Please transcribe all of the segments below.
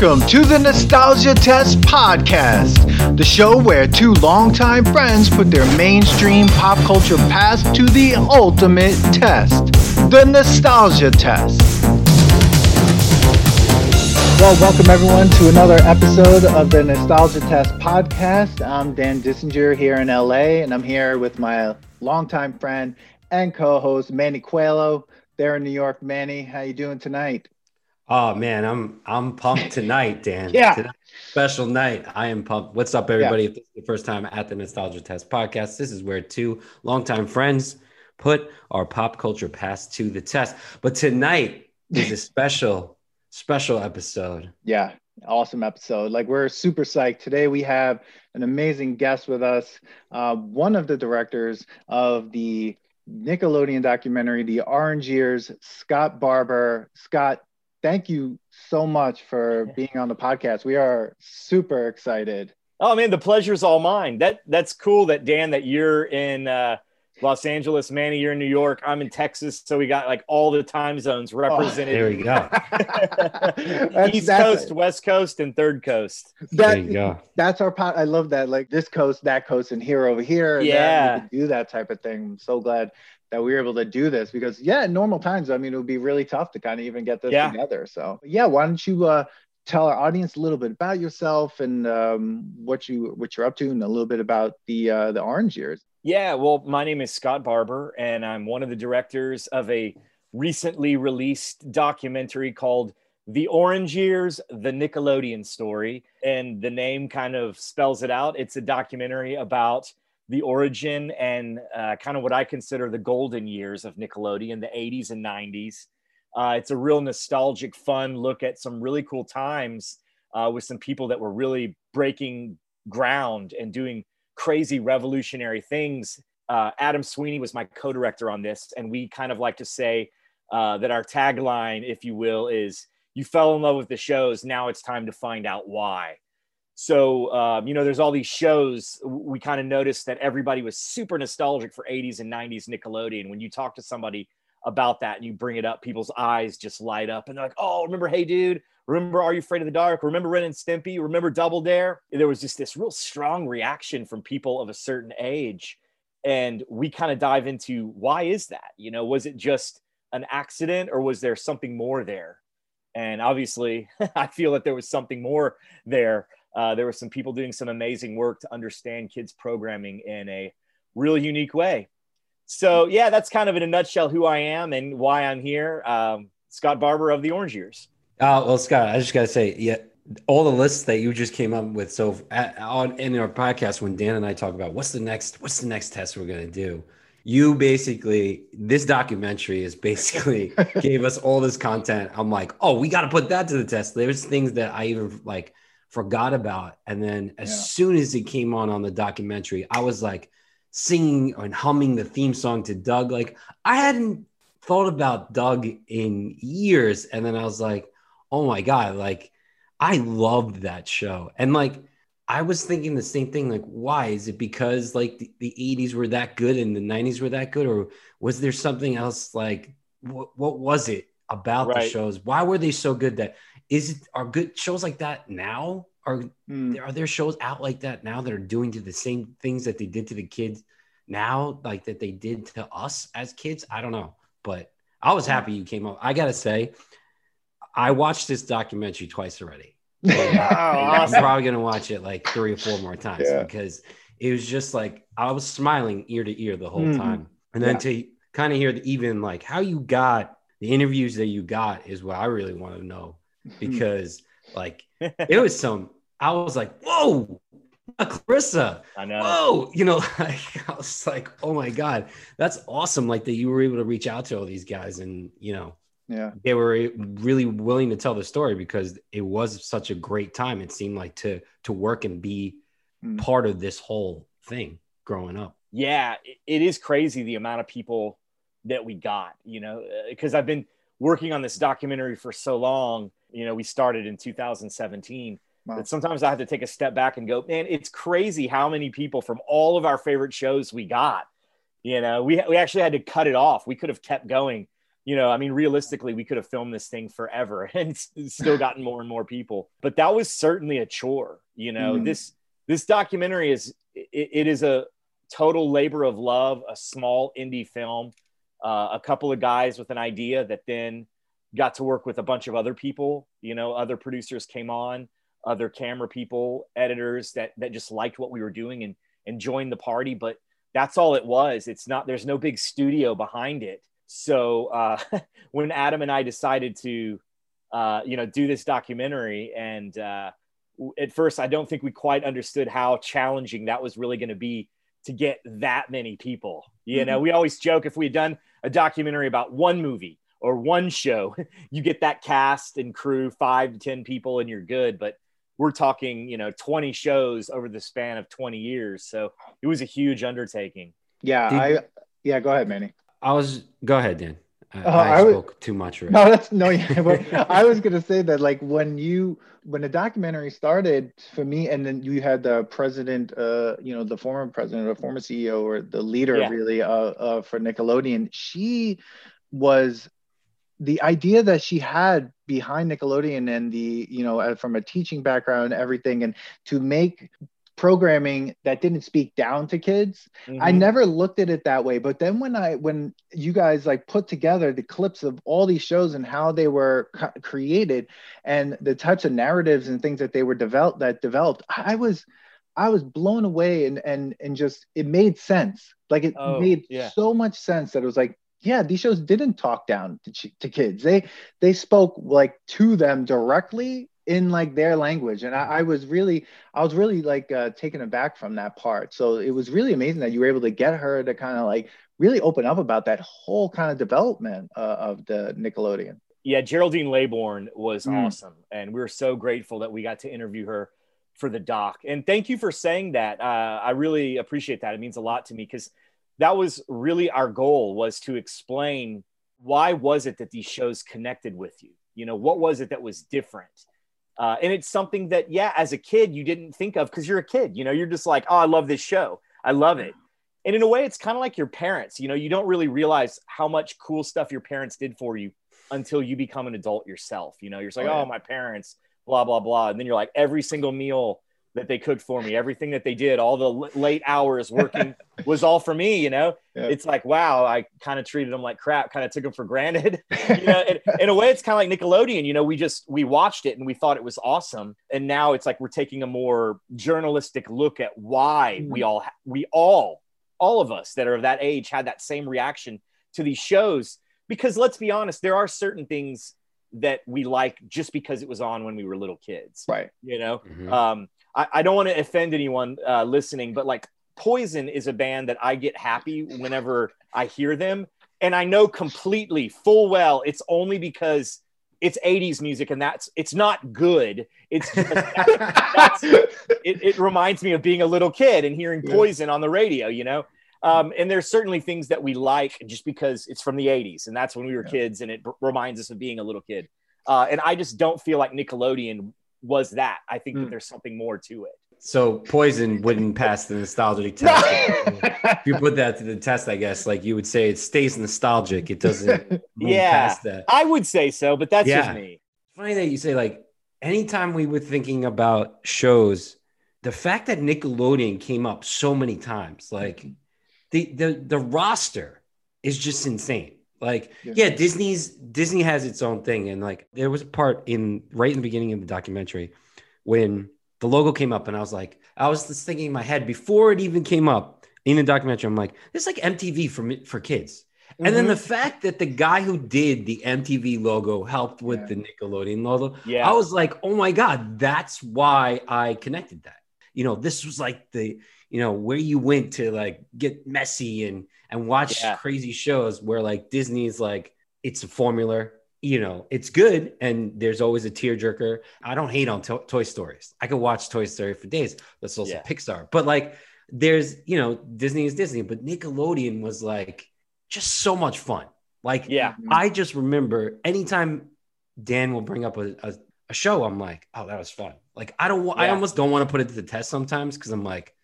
Welcome to the Nostalgia Test Podcast, the show where two longtime friends put their mainstream pop culture past to the ultimate test the Nostalgia Test. Well, welcome everyone to another episode of the Nostalgia Test Podcast. I'm Dan Dissinger here in LA, and I'm here with my longtime friend and co-host Manny Coelho there in New York. Manny, how you doing tonight? Oh man, I'm I'm pumped tonight, Dan. yeah, tonight, special night. I am pumped. What's up, everybody? Yeah. If this is the first time at the Nostalgia Test podcast, this is where two longtime friends put our pop culture past to the test. But tonight is a special, special episode. Yeah, awesome episode. Like we're super psyched. Today we have an amazing guest with us. Uh, one of the directors of the Nickelodeon documentary, The Orange Years, Scott Barber. Scott, thank you so much for being on the podcast. We are super excited. Oh man, the pleasure's all mine. That that's cool that Dan that you're in uh, Los Angeles, Manny, you're in New York. I'm in Texas, so we got like all the time zones oh, represented. Oh, there we go. East that's Coast, it. West Coast, and Third Coast. That, there you go. That's our pot. I love that. Like this coast, that coast, and here over here. Yeah, do that type of thing. I'm so glad that we were able to do this because yeah, in normal times, I mean, it would be really tough to kind of even get this yeah. together. So yeah, why don't you uh, tell our audience a little bit about yourself and um, what you what you're up to, and a little bit about the uh, the Orange Years. Yeah, well, my name is Scott Barber, and I'm one of the directors of a recently released documentary called The Orange Years, The Nickelodeon Story. And the name kind of spells it out. It's a documentary about the origin and uh, kind of what I consider the golden years of Nickelodeon, the 80s and 90s. Uh, it's a real nostalgic, fun look at some really cool times uh, with some people that were really breaking ground and doing crazy revolutionary things. Uh, Adam Sweeney was my co director on this, and we kind of like to say uh, that our tagline, if you will, is you fell in love with the shows. Now it's time to find out why. So, um, you know, there's all these shows. We kind of noticed that everybody was super nostalgic for 80s and 90s Nickelodeon. When you talk to somebody about that and you bring it up, people's eyes just light up and they're like, oh, remember Hey Dude? Remember Are You Afraid of the Dark? Remember Ren and Stimpy? Remember Double Dare? There was just this real strong reaction from people of a certain age. And we kind of dive into why is that? You know, was it just an accident or was there something more there? And obviously, I feel that there was something more there uh, there were some people doing some amazing work to understand kids programming in a really unique way. So yeah, that's kind of in a nutshell who I am and why I'm here. Um, Scott Barber of the Orange Years. Uh, well, Scott, I just got to say, yeah, all the lists that you just came up with. So at, on in our podcast, when Dan and I talk about what's the next, what's the next test we're going to do, you basically this documentary is basically gave us all this content. I'm like, oh, we got to put that to the test. There's things that I even like forgot about. And then as yeah. soon as it came on on the documentary, I was like singing and humming the theme song to Doug. Like I hadn't thought about Doug in years. And then I was like, oh my God, like I loved that show. And like, I was thinking the same thing. Like, why is it because like the, the 80s were that good and the 90s were that good? Or was there something else like what, what was it about right. the shows? Why were they so good that is it are good shows like that now? Are mm. are there shows out like that now that are doing to the same things that they did to the kids now, like that they did to us as kids? I don't know, but I was happy you came up. I gotta say, I watched this documentary twice already. oh, awesome. I'm probably gonna watch it like three or four more times yeah. because it was just like I was smiling ear to ear the whole mm-hmm. time, and then yeah. to kind of hear the, even like how you got the interviews that you got is what I really want to know because like it was some I was like, whoa, a Clarissa. I know. Whoa, you know, like, I was like, oh my God, that's awesome. Like that you were able to reach out to all these guys and you know, yeah, they were really willing to tell the story because it was such a great time. It seemed like to to work and be mm. part of this whole thing growing up. Yeah, it is crazy the amount of people that we got, you know, because uh, I've been working on this documentary for so long you know, we started in 2017. Wow. But sometimes I have to take a step back and go, man, it's crazy how many people from all of our favorite shows we got. You know, we, we actually had to cut it off. We could have kept going, you know, I mean, realistically, we could have filmed this thing forever and still gotten more and more people. But that was certainly a chore. You know, mm-hmm. this this documentary is it, it is a total labor of love, a small indie film, uh, a couple of guys with an idea that then got to work with a bunch of other people. You know, other producers came on, other camera people, editors that that just liked what we were doing and and joined the party. But that's all it was. It's not. There's no big studio behind it so uh, when Adam and I decided to, uh, you know, do this documentary, and uh, at first I don't think we quite understood how challenging that was really going to be to get that many people. You mm-hmm. know, we always joke if we had done a documentary about one movie or one show, you get that cast and crew, five to ten people, and you're good. But we're talking, you know, 20 shows over the span of 20 years. So it was a huge undertaking. Yeah, Did, I yeah, go ahead, Manny. I was go ahead, Dan. I, uh, I, I spoke was, too much. Right? No, that's no. Yeah, but I was gonna say that like when you when the documentary started for me, and then you had the president, uh, you know, the former president or former CEO or the leader yeah. really, uh, uh, for Nickelodeon. She was the idea that she had behind Nickelodeon and the you know uh, from a teaching background and everything, and to make programming that didn't speak down to kids mm-hmm. i never looked at it that way but then when i when you guys like put together the clips of all these shows and how they were created and the types of narratives and things that they were developed that developed i was i was blown away and and and just it made sense like it oh, made yeah. so much sense that it was like yeah these shows didn't talk down to, to kids they they spoke like to them directly in like their language and I, I, was really i was really like uh, taken aback from that part. So it was really amazing that you were able to get her to kind of like really open up about that whole kind of development uh, of the nickelodeon. Yeah geraldine laybourne was mm. awesome and we are so grateful that we got to interview her for the doc. And thank you for saying that. Uh, i really appreciate that. It means a lot to me because that was really our goal was to explain why was it that these shows connected with you? You know what was it that was different uh, and it's something that, yeah, as a kid, you didn't think of because you're a kid. You know, you're just like, oh, I love this show. I love it. And in a way, it's kind of like your parents. You know, you don't really realize how much cool stuff your parents did for you until you become an adult yourself. You know, you're just like, oh, yeah. oh my parents, blah, blah, blah. And then you're like, every single meal that they cooked for me, everything that they did, all the late hours working was all for me. You know, yeah. it's like, wow, I kind of treated them like crap, kind of took them for granted. you know, in, in a way, it's kind of like Nickelodeon. You know, we just we watched it and we thought it was awesome, and now it's like we're taking a more journalistic look at why mm. we all we all all of us that are of that age had that same reaction to these shows. Because let's be honest, there are certain things that we like just because it was on when we were little kids. Right. You know, mm-hmm. um, I, I don't want to offend anyone uh, listening, but like Poison is a band that I get happy whenever I hear them. And I know completely full well it's only because it's 80s music and that's it's not good. It's just, that's, that's it, it, reminds me of being a little kid and hearing Poison yeah. on the radio, you know? Um, and there's certainly things that we like just because it's from the 80s and that's when we were yeah. kids and it b- reminds us of being a little kid. Uh, and I just don't feel like Nickelodeon was that. I think mm. that hmm. there's something more to it. So poison wouldn't pass the nostalgic test. if you put that to the test, I guess, like you would say, it stays nostalgic. It doesn't. yeah, I would say so, but that's yeah. just me. Funny that you say like anytime we were thinking about shows, the fact that Nickelodeon came up so many times, like the the the roster is just insane. Like, yeah. yeah, Disney's Disney has its own thing, and like there was a part in right in the beginning of the documentary when the logo came up, and I was like, I was just thinking in my head before it even came up in the documentary. I'm like, this is like MTV for for kids. Mm-hmm. And then the mm-hmm. fact that the guy who did the MTV logo helped with yeah. the Nickelodeon logo, yeah. I was like, oh my God, that's why I connected that. You know, this was like the, you know, where you went to like get messy and and watch yeah. crazy shows where like Disney's like it's a formula, you know, it's good and there's always a tearjerker. I don't hate on to- Toy Stories. I could watch Toy Story for days. That's also yeah. Pixar. But like there's, you know, Disney is Disney, but Nickelodeon was like just so much fun. Like, yeah, mm-hmm. I just remember anytime Dan will bring up a, a, a show, I'm like, oh, that was fun. Like, I don't want, yeah. I almost don't want to put it to the test sometimes because I'm like,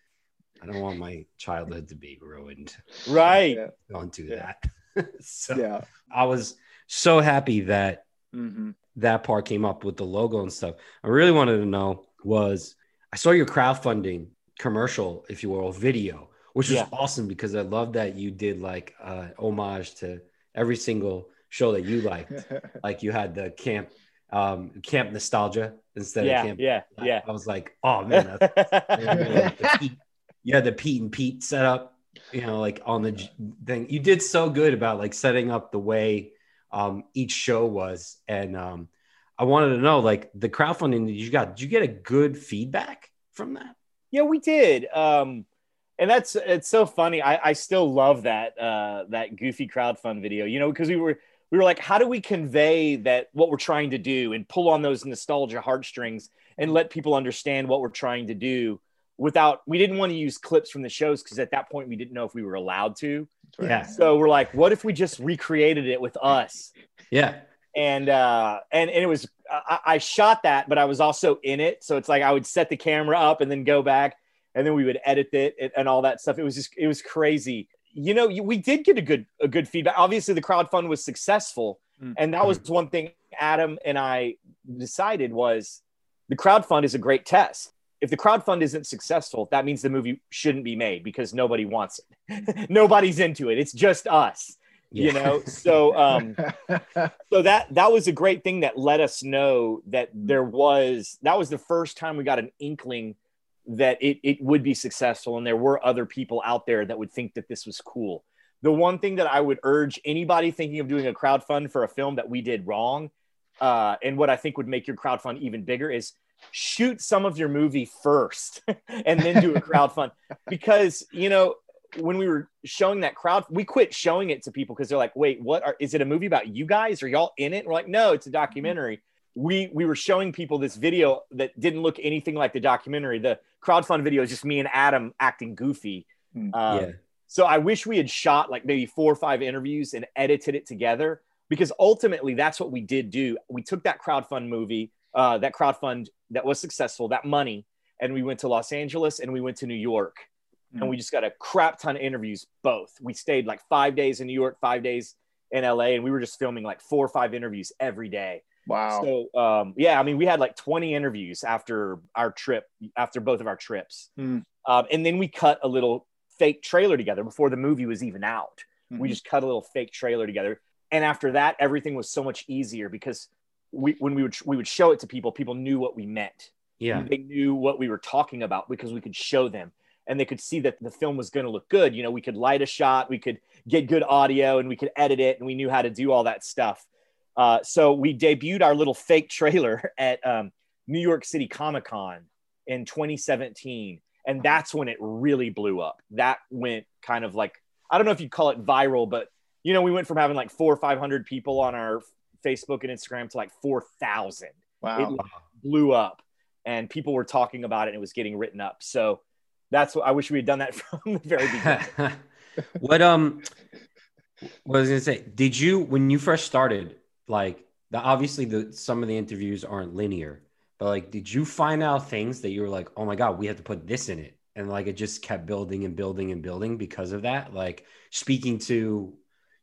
I don't want my childhood to be ruined. Right. Don't do yeah. that. so yeah. I was so happy that Mm-hmm. that part came up with the logo and stuff. I really wanted to know was I saw your crowdfunding commercial, if you will, video, which was awesome because I love that you did like uh, homage to every single show that you liked. like you had the camp, um, camp nostalgia instead yeah, of camp. yeah, yeah. I was like, oh man, that's like the Pete, you had the Pete and Pete setup, you know, like on the thing. You did so good about like setting up the way um, each show was, and um, I wanted to know, like, the crowdfunding that you got. Did you get a good feedback from that? Yeah, we did. Um, and that's it's so funny. I, I still love that uh, that goofy crowdfund video. You know, because we were we were like, how do we convey that what we're trying to do and pull on those nostalgia heartstrings and let people understand what we're trying to do without we didn't want to use clips from the shows because at that point we didn't know if we were allowed to. Right. Yeah, So we're like, what if we just recreated it with us? yeah, and uh and, and it was I, I shot that but i was also in it so it's like i would set the camera up and then go back and then we would edit it and, and all that stuff it was just it was crazy you know you, we did get a good a good feedback obviously the crowdfund was successful Mm. and that was one thing adam and i decided was the crowdfund is a great test if the crowdfund isn't successful that means the movie shouldn't be made because nobody wants it. Nobody's into it. It's just us yeah. you know? So um so that that was a great thing that let us know that there was that was the first time we got an inkling that it, it would be successful and there were other people out there that would think that this was cool. The one thing that i would urge anybody thinking of doing a crowdfund for a film that we did wrong uh, and what i think would make your crowdfund even bigger is shoot some of your movie first and then do a crowdfund because you know when we were showing that crowd, we quit showing it to people because they're like, "Wait, what? Are, is it a movie about you guys? Are y'all in it?" And we're like, "No, it's a documentary." We we were showing people this video that didn't look anything like the documentary. The crowdfund video is just me and Adam acting goofy. Um, yeah, So I wish we had shot like maybe four or five interviews and edited it together because ultimately that's what we did do. We took that crowdfund movie, uh, that crowdfund that was successful, that money, and we went to Los Angeles and we went to New York. And we just got a crap ton of interviews both. We stayed like five days in new york five days in la and we were just filming like four or five interviews every day. Wow. so um, yeah i mean we had like 20 interviews after our trip after both of our trips. Hmm. um, and then we cut a little fake trailer together before the movie was even out. We Mhm. just cut a little fake trailer together. And after that everything was so much easier because we when we would we would show it to people people knew what we meant yeah, they knew what we were talking about because we could show them and they could see that the film was going to look good. You know, we could light a shot, we could get good audio, and we could edit it, and we knew how to do all that stuff. Uh, so we debuted our little fake trailer at um, New York City Comic Con in 2017, and that's when it really blew up. That went kind of like I don't know if you'd call it viral, but you know, we went from having like four or five hundred people on our Facebook and Instagram to like four thousand wow. it blew up and people were talking about it and it was getting written up. So that's what I wish we had done that from the very beginning. what um what was I gonna say? Did you when you first started, like the obviously the some of the interviews aren't linear, but like did you find out things that you were like, oh my god, we have to put this in it? And like it just kept building and building and building because of that. Like speaking to,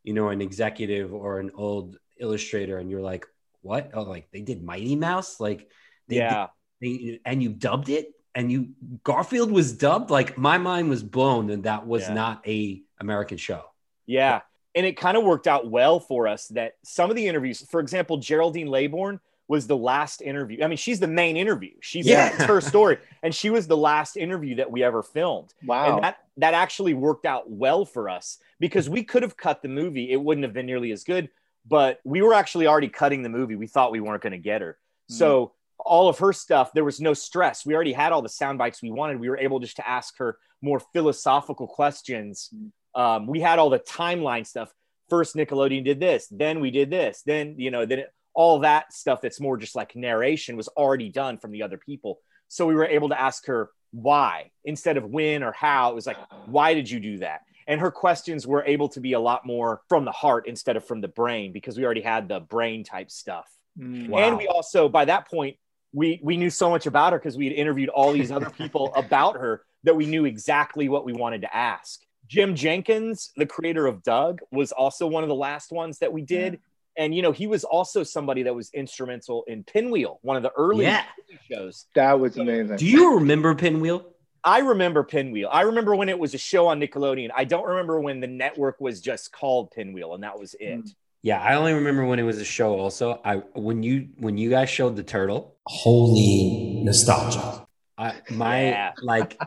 you know, an executive or an old illustrator, and you're like, what? Oh, like they did Mighty Mouse? Like they yeah. they, and you dubbed it and you Garfield was dubbed like my mind was blown and that was Yeah. not a American show. Yeah. And it kind of worked out well for us that some of the interviews, for example, Geraldine Laybourne was the last interview. I mean, she's the main interview. She's Yeah. it's her story. And she was the last interview that we ever filmed. wow. And that that actually worked out well for us because we could have cut the movie. It wouldn't have been nearly as good, but we were actually already cutting the movie. We thought we weren't going to get her. So all of her stuff, there was no stress. We already had all the sound bites we wanted. We were able just to ask her more philosophical questions. Um, we had all the timeline stuff. First, Nickelodeon did this, then we did this, then you know, then it, all that stuff that's more just like narration was already done from the other people. So we were able to ask her why instead of when or how. It was like, why did you do that? And her questions were able to be a lot more from the heart instead of from the brain because we already had the brain type stuff. Mm. Wow. And we also, by that point, we we knew so much about her because we had interviewed all these other people about her that we knew exactly what we wanted to ask. Jim Jinkins, the creator of Doug, was also one of the last ones that we did. And you know, he was also somebody that was instrumental in Pinwheel, one of the early Yeah. shows. That was amazing. Do you remember Pinwheel? I remember Pinwheel. I remember when it was a show on Nickelodeon. I don't remember when the network was just called Pinwheel, and that was it. Mm. Yeah, I only remember when it was a show. Also, I when you when you guys showed the turtle, holy nostalgia. I my Yeah. like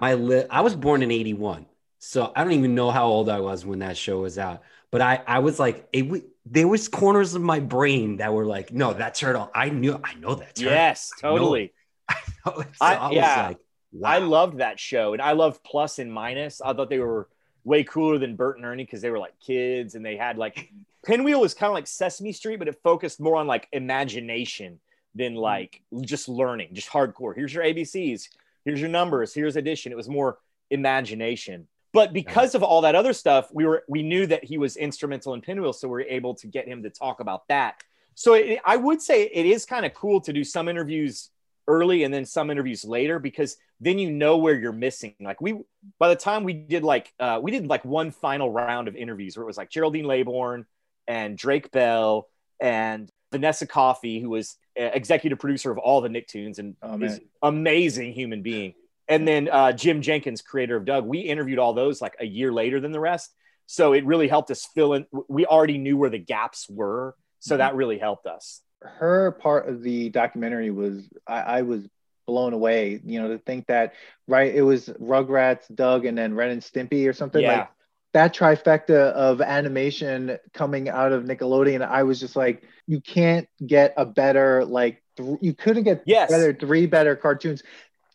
my li- I was born in '81, so I don't even know how old I was when that show was out. But I I was like, it, w- there was corners of my brain that were like, no, that turtle. I knew I know that turtle. Yes, I know totally. so I- I, was yeah. like, I loved that show, and I loved Plus and Minus. I thought they were way cooler than Bert and Ernie because they were like kids, and they had like Pinwheel was kind of like Sesame Street, but it focused more on like imagination than mm. like just learning, just hardcore. Here's your ABCs, here's your numbers, here's addition. It was more imagination. But because of all that other stuff, we were we knew that he was instrumental in Pinwheel, so we were able to get him to talk about that. So it, I would say it is kind of cool to do some interviews early and then some interviews later because then you know where you're missing. Like we, by the time we did like uh, we did like one final round of interviews where it was like Geraldine Laybourne and Drake Bell and Vanessa Coffey, who was executive producer of all the Nicktoons and Oh, is amazing human being. And then uh, Jim Jinkins, creator of Doug, we interviewed all those like a year later than the rest. So it really helped us fill in. We already knew where the gaps were. So that really helped us. her part of the documentary was I, I was blown away. You know, to think that right, it was Rugrats, Doug, and then Ren and Stimpy or something Yeah. like that trifecta of animation coming out of Nickelodeon. I was just like, you can't get a better like th- you couldn't get Yes. better three better cartoons.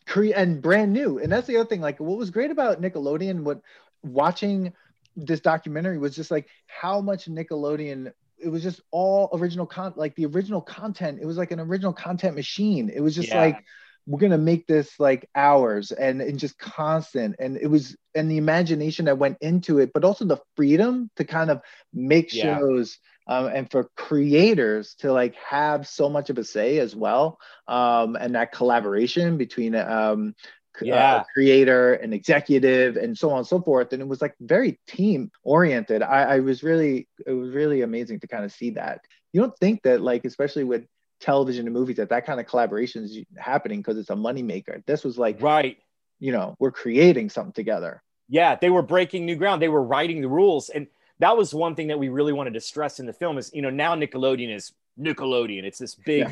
Cre- and brand new. And that's the other thing. Like, what was great about Nickelodeon, what watching this documentary was just like how much Nickelodeon. It was just all original con like the original content. It was like an original content machine. It was just Yeah. like we're gonna make this like ours and, and just constant. And it was and the imagination that went into it, but also the freedom to kind of make Yeah. shows um, and for creators to like have so much of a say as well um, and that collaboration between um, Yeah. uh, creator and executive and so on and so forth and it was like very team oriented I, I was really it was really amazing to kind of see that you don't think that like especially with television and movies that that kind of collaboration is happening because it's a moneymaker this was like Right. you know we're creating something together Yeah, they were breaking new ground. They were writing the rules, and that was one thing that we really wanted to stress in the film. Is you know now Nickelodeon is Nickelodeon. It's this big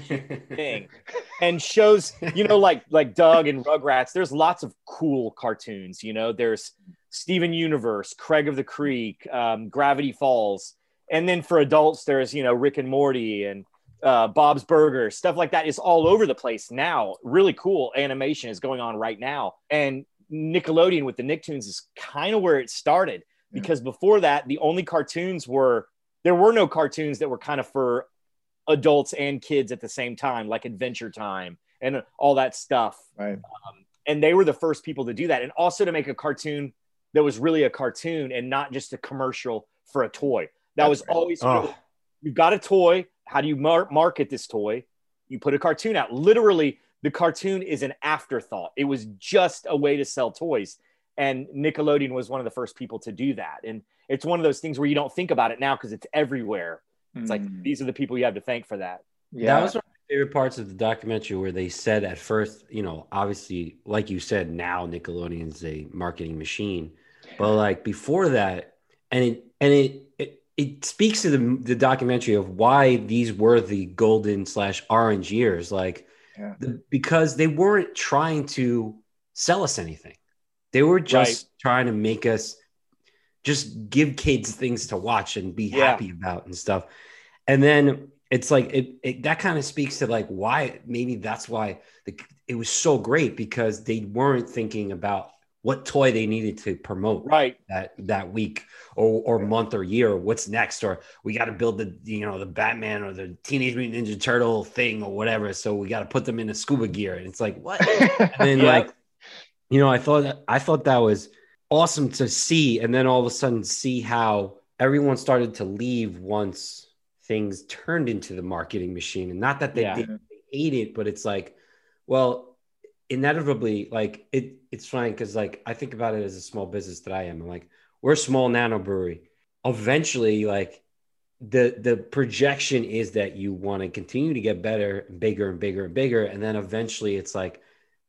thing, and shows you know like like Doug and Rugrats. There's lots of cool cartoons. You know, there's Steven Universe, Craig of the Creek, um, Gravity Falls, and then for adults there's you know Rick and Morty and uh, Bob's Burger, stuff like that is all over the place now. Really cool animation is going on right now, and Nickelodeon with the Nicktoons is kind of where it started Yeah. because before that, the only cartoons were there were no cartoons that were kind of for adults and kids at the same time, like Adventure Time and all that stuff. right And they were the first people to do that, and also to make a cartoon that was really a cartoon and not just a commercial for a toy. That That's was right. always Oh. you've got a toy. How do you mar- market this toy? You put a cartoon out. Literally, the cartoon is an afterthought. It was just a way to sell toys. And Nickelodeon was one of the first people to do that. And it's one of those things where you don't think about it now because it's everywhere. It's like Mm, these are the people you have to thank for that. yeah That was one of my favorite parts of the documentary where they said at first, you know, obviously, like you said, now Nickelodeon is a marketing machine, but like before that, and it and it it, speaks to the the documentary of why these were the golden slash orange years, like Yeah. the, because they weren't trying to sell us anything, they were just trying to make us just give kids things to watch and be Yeah. happy about and stuff and then it's like it, it that kind of speaks to like why maybe that's why the, it was so great because they weren't thinking about what toy they needed to promote Right. that that week or or month or year or what's next or we got to build the you know the batman or the teenage mutant ninja turtle thing or whatever so we got to put them in a scuba gear and it's like what and then Yeah. like you know i thought i thought that was awesome to see and then all of a sudden see how everyone started to leave once things turned into the marketing machine and not that they Yeah. didn't hate it but it's like well inevitably like it it's fine because like i think about it as a small business that i am I'm like we're a small nano brewery eventually like the the projection is that you want to continue to get better, bigger and bigger and bigger, and then eventually it's like,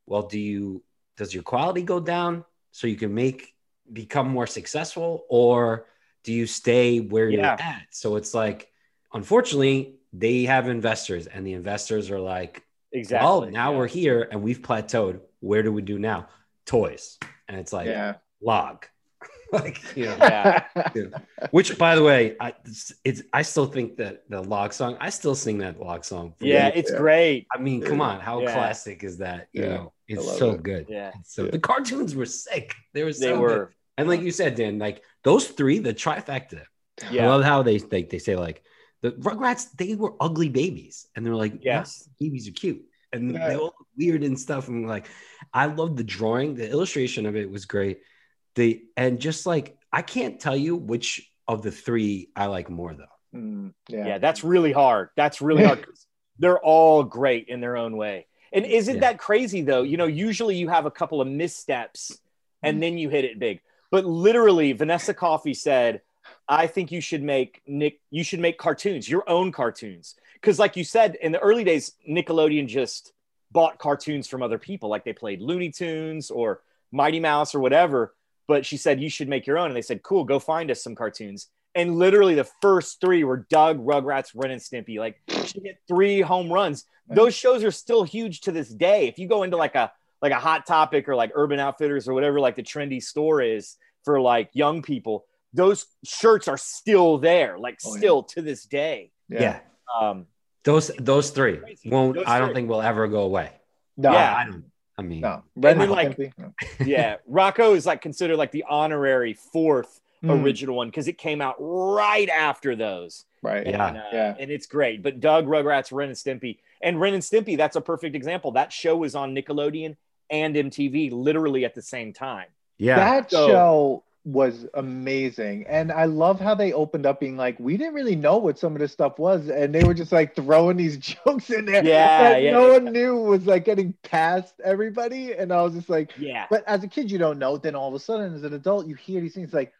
well, do you does your quality go down so you can make become more successful, or do you stay where Yeah. you're at? So it's like, unfortunately, they have investors, and the investors are like, Exactly. oh, now yeah. we're here and we've plateaued. Where do we do now? Toys, and it's like yeah. log, like you know. Yeah. Which, by the way, I it's, it's I still think that the log song. I still sing that log song. Yeah, me. it's Yeah. great. I mean, come on, how Yeah. classic is that? You Yeah, know, it's so it. good. Yeah. So Yeah. the cartoons were sick. They were so They good. were. and like you said, Dan, like those three, the trifecta. Yeah. I Yeah. love how they they, they say like the Rugrats. They were ugly babies, and they're like, "No, Yes. babies are cute, and Yeah. they all look weird and stuff." And like, I love the drawing. The illustration of it was great. The and just like I can't tell you which of the three I like more though. Mm, Yeah. yeah. that's really hard. That's really hard. They're all great in their own way. And isn't Yeah. that crazy though? You know, usually you have a couple of missteps and then you hit it big. But literally, Vanessa Coffey said, I think you should make Nick, you should make cartoons, your own cartoons. Because, like you said, in the early days, Nickelodeon just bought cartoons from other people, like they played Looney Tunes or Mighty Mouse or whatever. But she said, You should make your own. And they said, Cool, go find us some cartoons. And literally, the first three were Doug, Rugrats, Ren, and Stimpy. Like, she hit three home runs. Those shows are still huge to this day. If you go into like a like a hot topic or like urban outfitters or whatever like the trendy store is for like young people those shirts are still there like Oh, yeah. still to this day Yeah, um those those three Crazy. won't. Those I don't three. think will ever go away. No, Yeah. I don't. I mean, no. Ren then, and like- no. yeah Rocko is like considered like the honorary fourth Mm, original one because it came out right after those right. Yeah. and, uh, Yeah. and it's great but doug rugrats ren and stimpy and ren and stimpy that's a perfect example that show was on nickelodeon and mtv literally at the same time yeah, That So- show was amazing. And I love how they opened up being like, we didn't really know what some of this stuff was. And they were just like throwing these jokes in there Yeah, that yeah, no yeah. one knew was like getting past everybody. And I was just like, yeah but as a kid, you don't know. Then all of a sudden, as an adult, you hear these things like,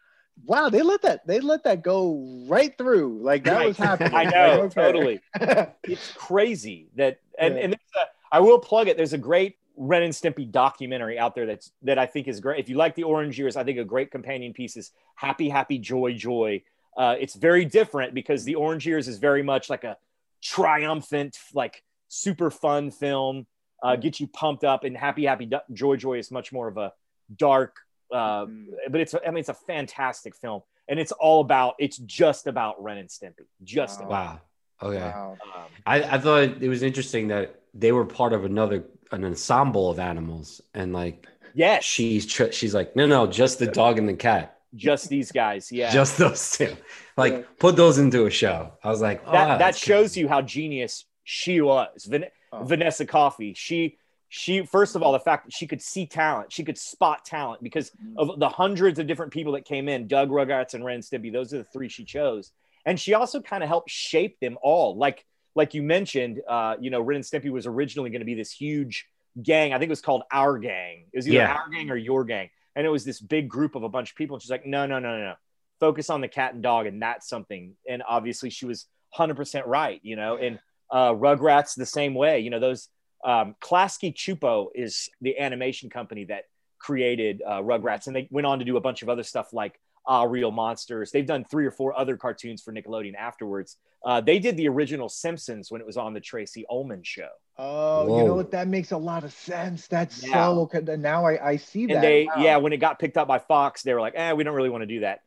wow, they let that they let that go right through. Like that Right. was happening. i know Like, okay. totally it's crazy that and, Yeah. and there's a, I will plug it. There's a great Ren and Stimpy documentary out there that's that I think is great. If you like the Orange Years, I think a great companion piece is Happy Happy Joy Joy. Uh, it's very different because the Orange Years is very much like a triumphant, like super fun film, uh, get you pumped up, and Happy Happy Do- Joy Joy is much more of a dark. Uh, Mm. but it's I mean it's a fantastic film, and it's all about it's just about Ren and Stimpy, just Wow. about. wow. Okay. Wow. Um, I, I thought it was interesting that they were part of another an ensemble of animals, and like yes, she's tr- she's like, no, no, just the dog and the cat, just these guys. Yeah. just those two. Like, Yeah. put those into a show. I was like, oh, that that shows cool. you how genius she was. Van- Oh. Vanessa Coffey She she first of all the fact that she could see talent, she could spot talent because mm-hmm. of the hundreds of different people that came in. Doug Rugrats and Ren Stimpy. Those are the three she chose, and she also kind of helped shape them all. Like like you mentioned, uh, you know, Ren and Stimpy was originally going to be this huge gang. I think it was called Our Gang. It was either Yeah. Our Gang or Your Gang, and it was this big group of a bunch of people. And she's like, no, no, no, no, no. Focus on the cat and dog, and that's something. And obviously, she was hundred percent right. You know, and uh, Rugrats the same way. You know, those um, Klasky Csupo is the animation company that created uh, Rugrats, and they went on to do a bunch of other stuff like Ah Real Monsters. They've done three or four other cartoons for Nickelodeon afterwards. Uh, they did the original Simpsons when it was on the Tracey Ullman show, Oh, you know what? That makes a lot of sense. That's Yeah. so. Now I, I see that. they Wow. yeah when it got picked up by Fox, they were like, eh, we don't really want to do that.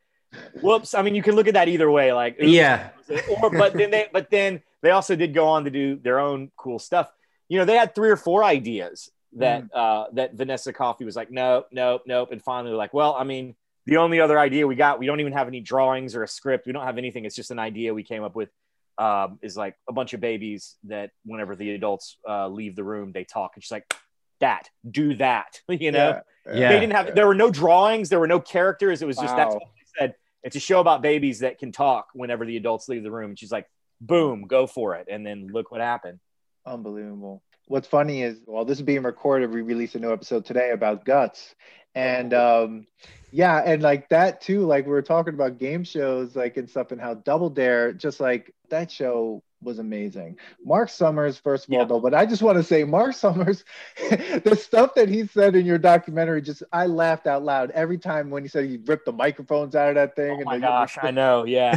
Whoops! I mean, you can look at that either way, like oops. Yeah. or but then they but then they also did go on to do their own cool stuff. You know, they had three or four ideas that uh that Vanessa Coffey was like, nope, nope, nope. And finally like, well, I mean, the only other idea we got, we don't even have any drawings or a script. We don't have anything. It's just an idea we came up with. Um, is like a bunch of babies that whenever the adults uh, leave the room, they talk. And she's like, that, do that. You know, Yeah. Yeah. they didn't have there were no drawings there were no characters it was just that's Wow. what they said it's a show about babies that can talk whenever the adults leave the room and she's like boom go for it and then look what happened Unbelievable. What's funny is while this is being recorded, we released a new episode today about guts. And um, Yeah, and like that too. Like we were talking about game shows, like and stuff, and how Double Dare, just like that show was amazing. Marc Summers, first of Yeah. all, though, but I just want to say, Marc Summers, the stuff that he said in your documentary, just I laughed out loud every time when he said he ripped the microphones out of that thing. Oh and my gosh, I know. Yeah.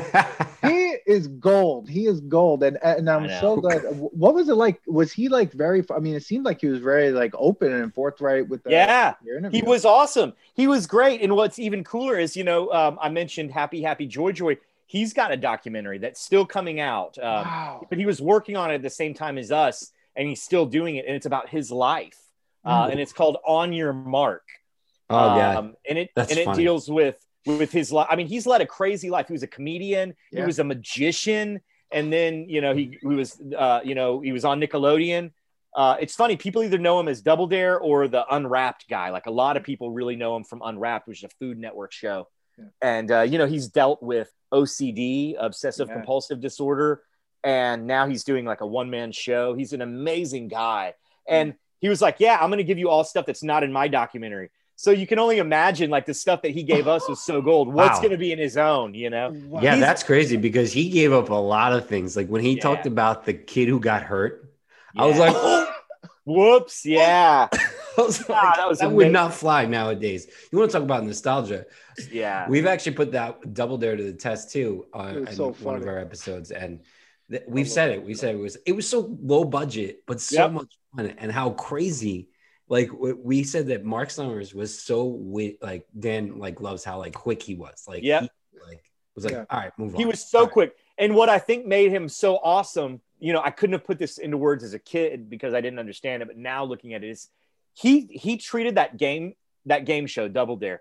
he is gold. He is gold, and and I'm so glad. What was it like? Was he like very? I mean, it seemed like he was very like open and forthright with the Yeah. He was awesome. He was great. And what's even cooler is, you know, um, I mentioned Happy Happy Joy Joy. He's got a documentary that's still coming out. Um, wow. but he was working on it at the same time as us, and he's still doing it. And it's about his life, uh, Mm. and it's called On Your Mark. oh yeah. Um, and it That's and it funny. deals with with his life. I mean, he's led a crazy life. He was a comedian. Yeah. He was a magician, and then you know he he was uh, you know he was on Nickelodeon. Uh, it's funny. People either know him as Double Dare or the Unwrapped guy. Like a lot of people really know him from Unwrapped, which is a Food Network show. Yeah. And uh, you know he's dealt with OCD, obsessive Yeah. compulsive disorder, and now he's doing like a one man show. He's an amazing guy, and he was like, "Yeah, I'm going to give you all stuff that's not in my documentary." So you can only imagine like the stuff that he gave us was so gold. What's Wow. going to be in his own? You know? Wow. Yeah, He's- that's crazy because he gave up a lot of things. Like when he Yeah. talked about the kid who got hurt, I was like, oh, Whoops! Yeah, I was like, Ah, that that, would not fly nowadays. You want to talk about nostalgia? yeah. We've actually put that double dare to the test too on It was in so one of our episodes, and th- we've said it. We said it was it was so low budget, but so Yep. much fun, and how crazy. Like we said that Marc Summers was so wi- like Dan like loves how like quick he was. Like Yep. he, like was like Yeah. all right, move on. he was so All right. quick. And what I think made him so awesome, you know, I couldn't have put this into words as a kid because I didn't understand it, but now looking at it is he he treated that game that game show Double Dare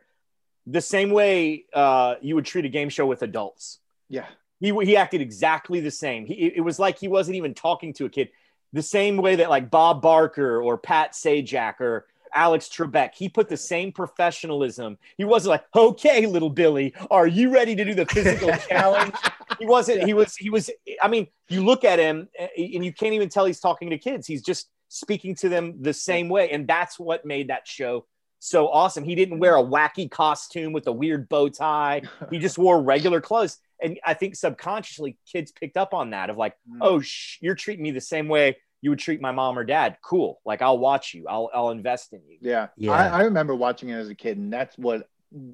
the same way uh, you would treat a game show with adults. Yeah. He he acted exactly the same. He it was like he wasn't even talking to a kid. The same way that like Bob Barker or Pat Sajak or Alex Trebek, he put the same professionalism. He wasn't like, "Okay, little Billy, are you ready to do the physical challenge?" He wasn't. He was. He was. I mean, you look at him eh, and you can't even tell he's talking to kids. He's just speaking to them the same way, and that's what made that show so awesome. He didn't wear a wacky costume with a weird bow tie. He just wore regular clothes, and I think subconsciously kids picked up on that of like, Mm. oh, sh- you're treating me the same way you would treat my mom or dad. Cool. Like I'll watch you. I'll I'll invest in you. Yeah. Yeah. I, I remember watching it as a kid, and that's what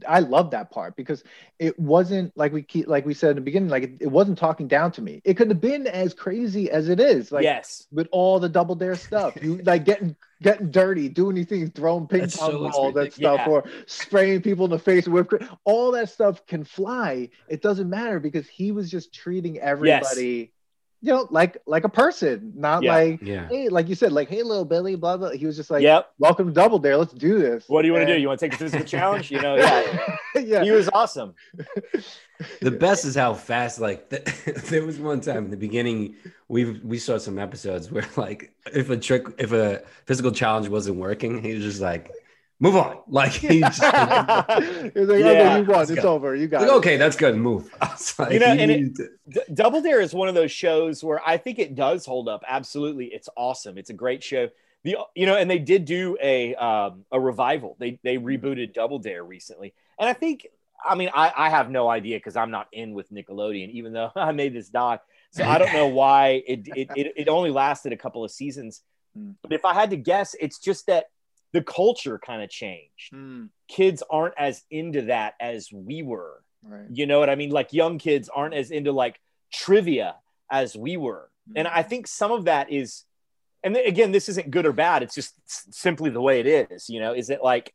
I love that part because it wasn't like we keep like we said in the beginning, like it, it wasn't talking down to me. It could have been as crazy as it is, like yes. with all the double dare stuff. You like getting getting dirty, doing these things, throwing ping That's pong so balls and expensive. stuff, Yeah. or spraying people in the face with whipped cream. All that stuff can fly. It doesn't matter because he was just treating everybody, you know, like like a person, not Yeah. like Yeah. hey, like you said, like hey, little Billy, blah blah. He was just like, yep. welcome to Double Dare. Let's do this. What do you want to do? You want to take the physical challenge? You know, yeah. yeah. He was awesome. The best is how fast. Like th- there was one time in the beginning, we we saw some episodes where like if a trick, if a physical challenge wasn't working, he was just like, "Move on." Like he just like, He like, Yeah. okay, you won. It's go. over. You got like, it. okay, that's good. Move. I was like, You know, and it- to- D- Double Dare is one of those shows where I think it does hold up. Absolutely, it's awesome. It's a great show. The you know, and they did do a um, a revival. They they rebooted Double Dare recently, and I think I mean I I have no idea because I'm not in with Nickelodeon, even though I made this doc. So I don't know why it it it, it only lasted a couple of seasons. Hmm. But if I had to guess, it's just that the culture kind of changed. Mm, Kids aren't as into that as we were. right. You know what I mean? Like young kids aren't as into like trivia as we were. And I think some of that is, and again, this isn't good or bad. It's just simply the way it is. You know, is it like,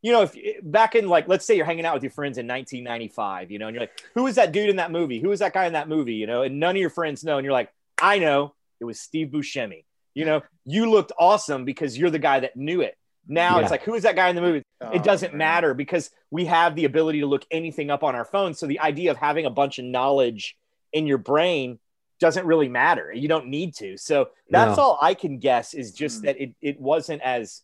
you know, if back in like, let's say you're hanging out with your friends in 1995, you know, and you're like, who is that dude in that movie? Who is that guy in that movie? You know, and none of your friends know. And you're like, I know it was Steve Buscemi. You know, you looked awesome because you're the guy that knew it. Now Yeah. it's like, who is that guy in the movie? Oh, it doesn't man. matter because we have the ability to look anything up on our phone. So the idea of having a bunch of knowledge in your brain doesn't really matter. You don't need to. So that's No. all I can guess is just Hmm. that it, it wasn't as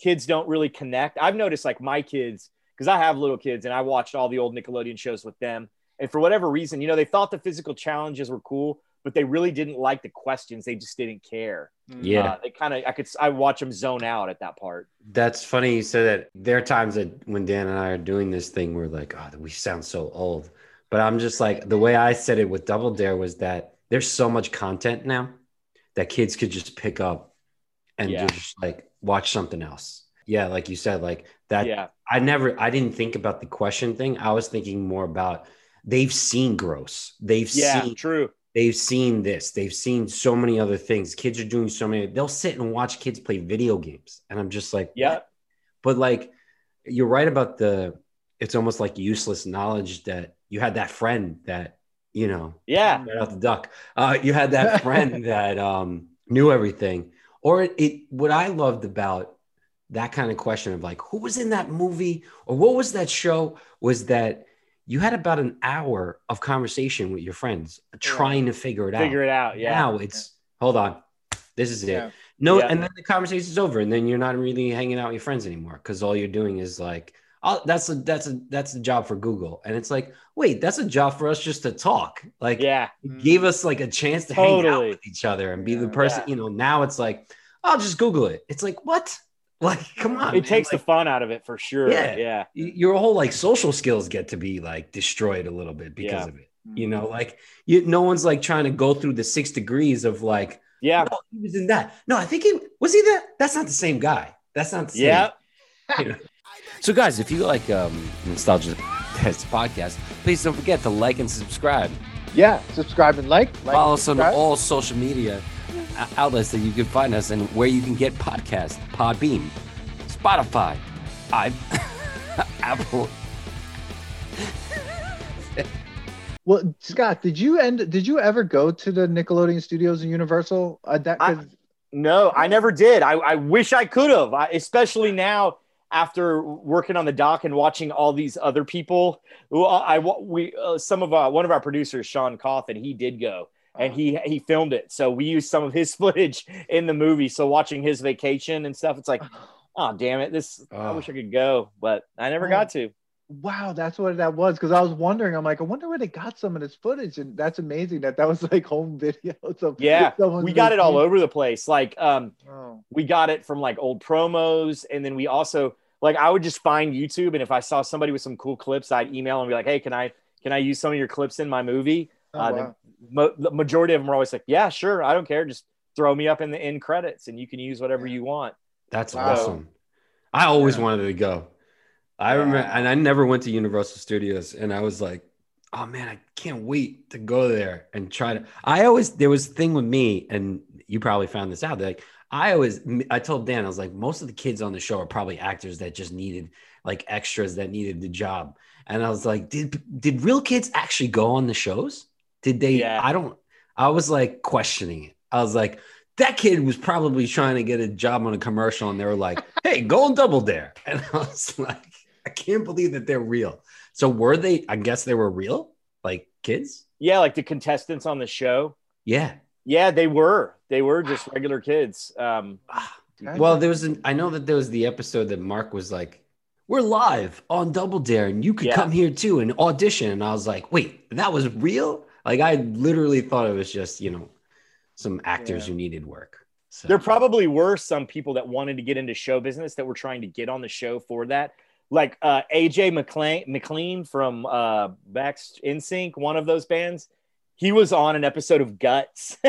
kids don't really connect. I've noticed like my kids, because I have little kids and I watched all the old Nickelodeon shows with them. And for whatever reason, you know, they thought the physical challenges were cool, but they really didn't like the questions. They just didn't care. Yeah. Uh, they kind of, I could, I watch them zone out at that part. That's funny you said that. There are times that when Dan and I are doing this thing, we're like, oh, we sound so old. But I'm just like, the way I said it with Double Dare was that there's so much content now that kids could just pick up and Yeah. just like watch something else. Yeah, like you said, like that. yeah. I never, I didn't think about the question thing. I was thinking more about they've seen gross. They've Yeah. seen True. They've seen this they've seen so many other things kids are doing so many they'll sit and watch kids play video games and i'm just like Yeah. what? but like you're right about the it's almost like useless knowledge that you had that friend that you know Yeah. out the duck uh, you had that friend that um knew everything or it, it what i loved about that kind of question of like who was in that movie or what was that show was that you had about an hour of conversation with your friends trying to figure it out Figure it out. Yeah. now it's hold on this is it Yeah. no Yeah. and then the conversation's over and then you're not really hanging out with your friends anymore because all you're doing is like oh that's a that's a that's a job for google and it's like wait that's a job for us just to talk like Yeah. it mm-hmm. gave us like a chance to hang out with each other and be the person Yeah. you know now it's like i'll just google it it's like what like come on It man. takes like, the fun out of it for sure. Yeah. Yeah. your whole like social skills get to be like destroyed a little bit because Yeah. of it you know like you no one's like trying to go through the six degrees of like Yeah. no, he was in that. No, I think he was he that. That's not the same guy. That's not the same. Yeah. you know. So, guys, if you like um, Nostalgia Test podcast, please don't forget to like and subscribe. Yeah, subscribe and like. like Follow and us on all social media outlets that you can find us and where you can get podcasts Podbean, Spotify, I, Apple. Well, Scott, did you end? Did you ever go to the Nickelodeon Studios and Universal? Uh, that 'cause- No, I never did. I, I wish I could have, especially now after working on the doc and watching all these other people. Who I we uh, some of our one of our producers, Sean Cawthon, he did go and he he filmed it. So we used some of his footage in the movie. So watching his vacation and stuff, it's like, oh damn it, this I Oh. wish I could go, but I never Oh. got to. wow, that's what that was. Because I was wondering, I'm like, I wonder where they got some of this footage, and that's amazing that that was like home video. So Yeah, we got it all over the place. Like um, Oh, we got it from like old promos and then we also like i would just find youtube and if i saw somebody with some cool clips i'd email and be like hey can i can i use some of your clips in my movie oh, uh, wow. The, mo- the majority of them are always like yeah sure i don't care just throw me up in the end credits and you can use whatever you want That's Wow. awesome. I always Yeah. wanted to go. I Yeah. remember, and I never went to Universal Studios, and I was like, "Oh man, I can't wait to go there and try to." I always there was a thing with me, and you probably found this out. Like I always, I told Dan, I was like, most of the kids on the show are probably actors that just needed like extras that needed the job, and I was like, did did real kids actually go on the shows? Did they? Yeah. I don't. I was like questioning it. I was like, that kid was probably trying to get a job on a commercial, and they were like, "Hey, go and double dare," and I was like, I can't believe that they're real. So were they? I guess they were real, like kids. yeah like the contestants on the show Yeah. yeah they were they were just regular kids um Well, there was an. I know that there was the episode that Mark was like, "We're live on Double Dare, and you could Yeah. come here too and audition." And I was like, "Wait, that was real?" Like I literally thought it was just you know some actors Yeah. who needed work. So. There probably were some people that wanted to get into show business that were trying to get on the show for that. Like uh, aj mclean mclean from uh back in sync one of those bands. He was on an episode of guts.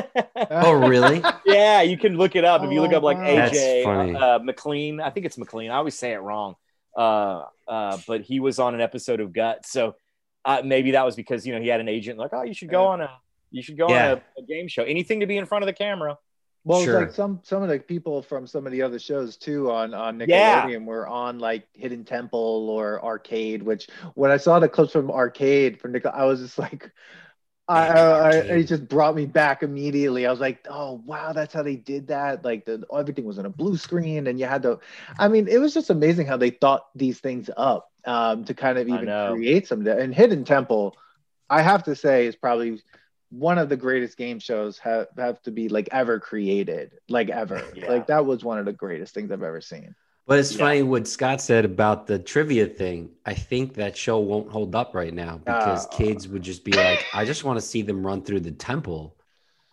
Oh really? yeah you can look it up if you look Oh, up like aj uh, mclean. I think it's mclean. I always say it wrong. Uh uh but he was on an episode of guts. So uh, maybe that was because you know he had an agent like oh you should go Yeah. on a you should go Yeah. on a, a game show anything to be in front of the camera Well, it's Sure. like some some of the people from some of the other shows too on on Yeah. Nickelodeon were on like Hidden Temple or Arcade. Which when I saw the clips from Arcade from Nickel, I was just like, I, I, I it just brought me back immediately. I was like, oh wow, that's how they did that. Like the everything was on a blue screen, and you had to. I mean, it was just amazing how they thought these things up um, to kind of even create some. And Hidden Temple, I have to say, is probably one of the greatest game shows have have to be like ever created, like ever. Yeah. Like that was one of the greatest things I've ever seen. But it's Yeah. funny what Scott said about the trivia thing. I think that show won't hold up right now because Oh. kids would just be like, I just want to see them run through the temple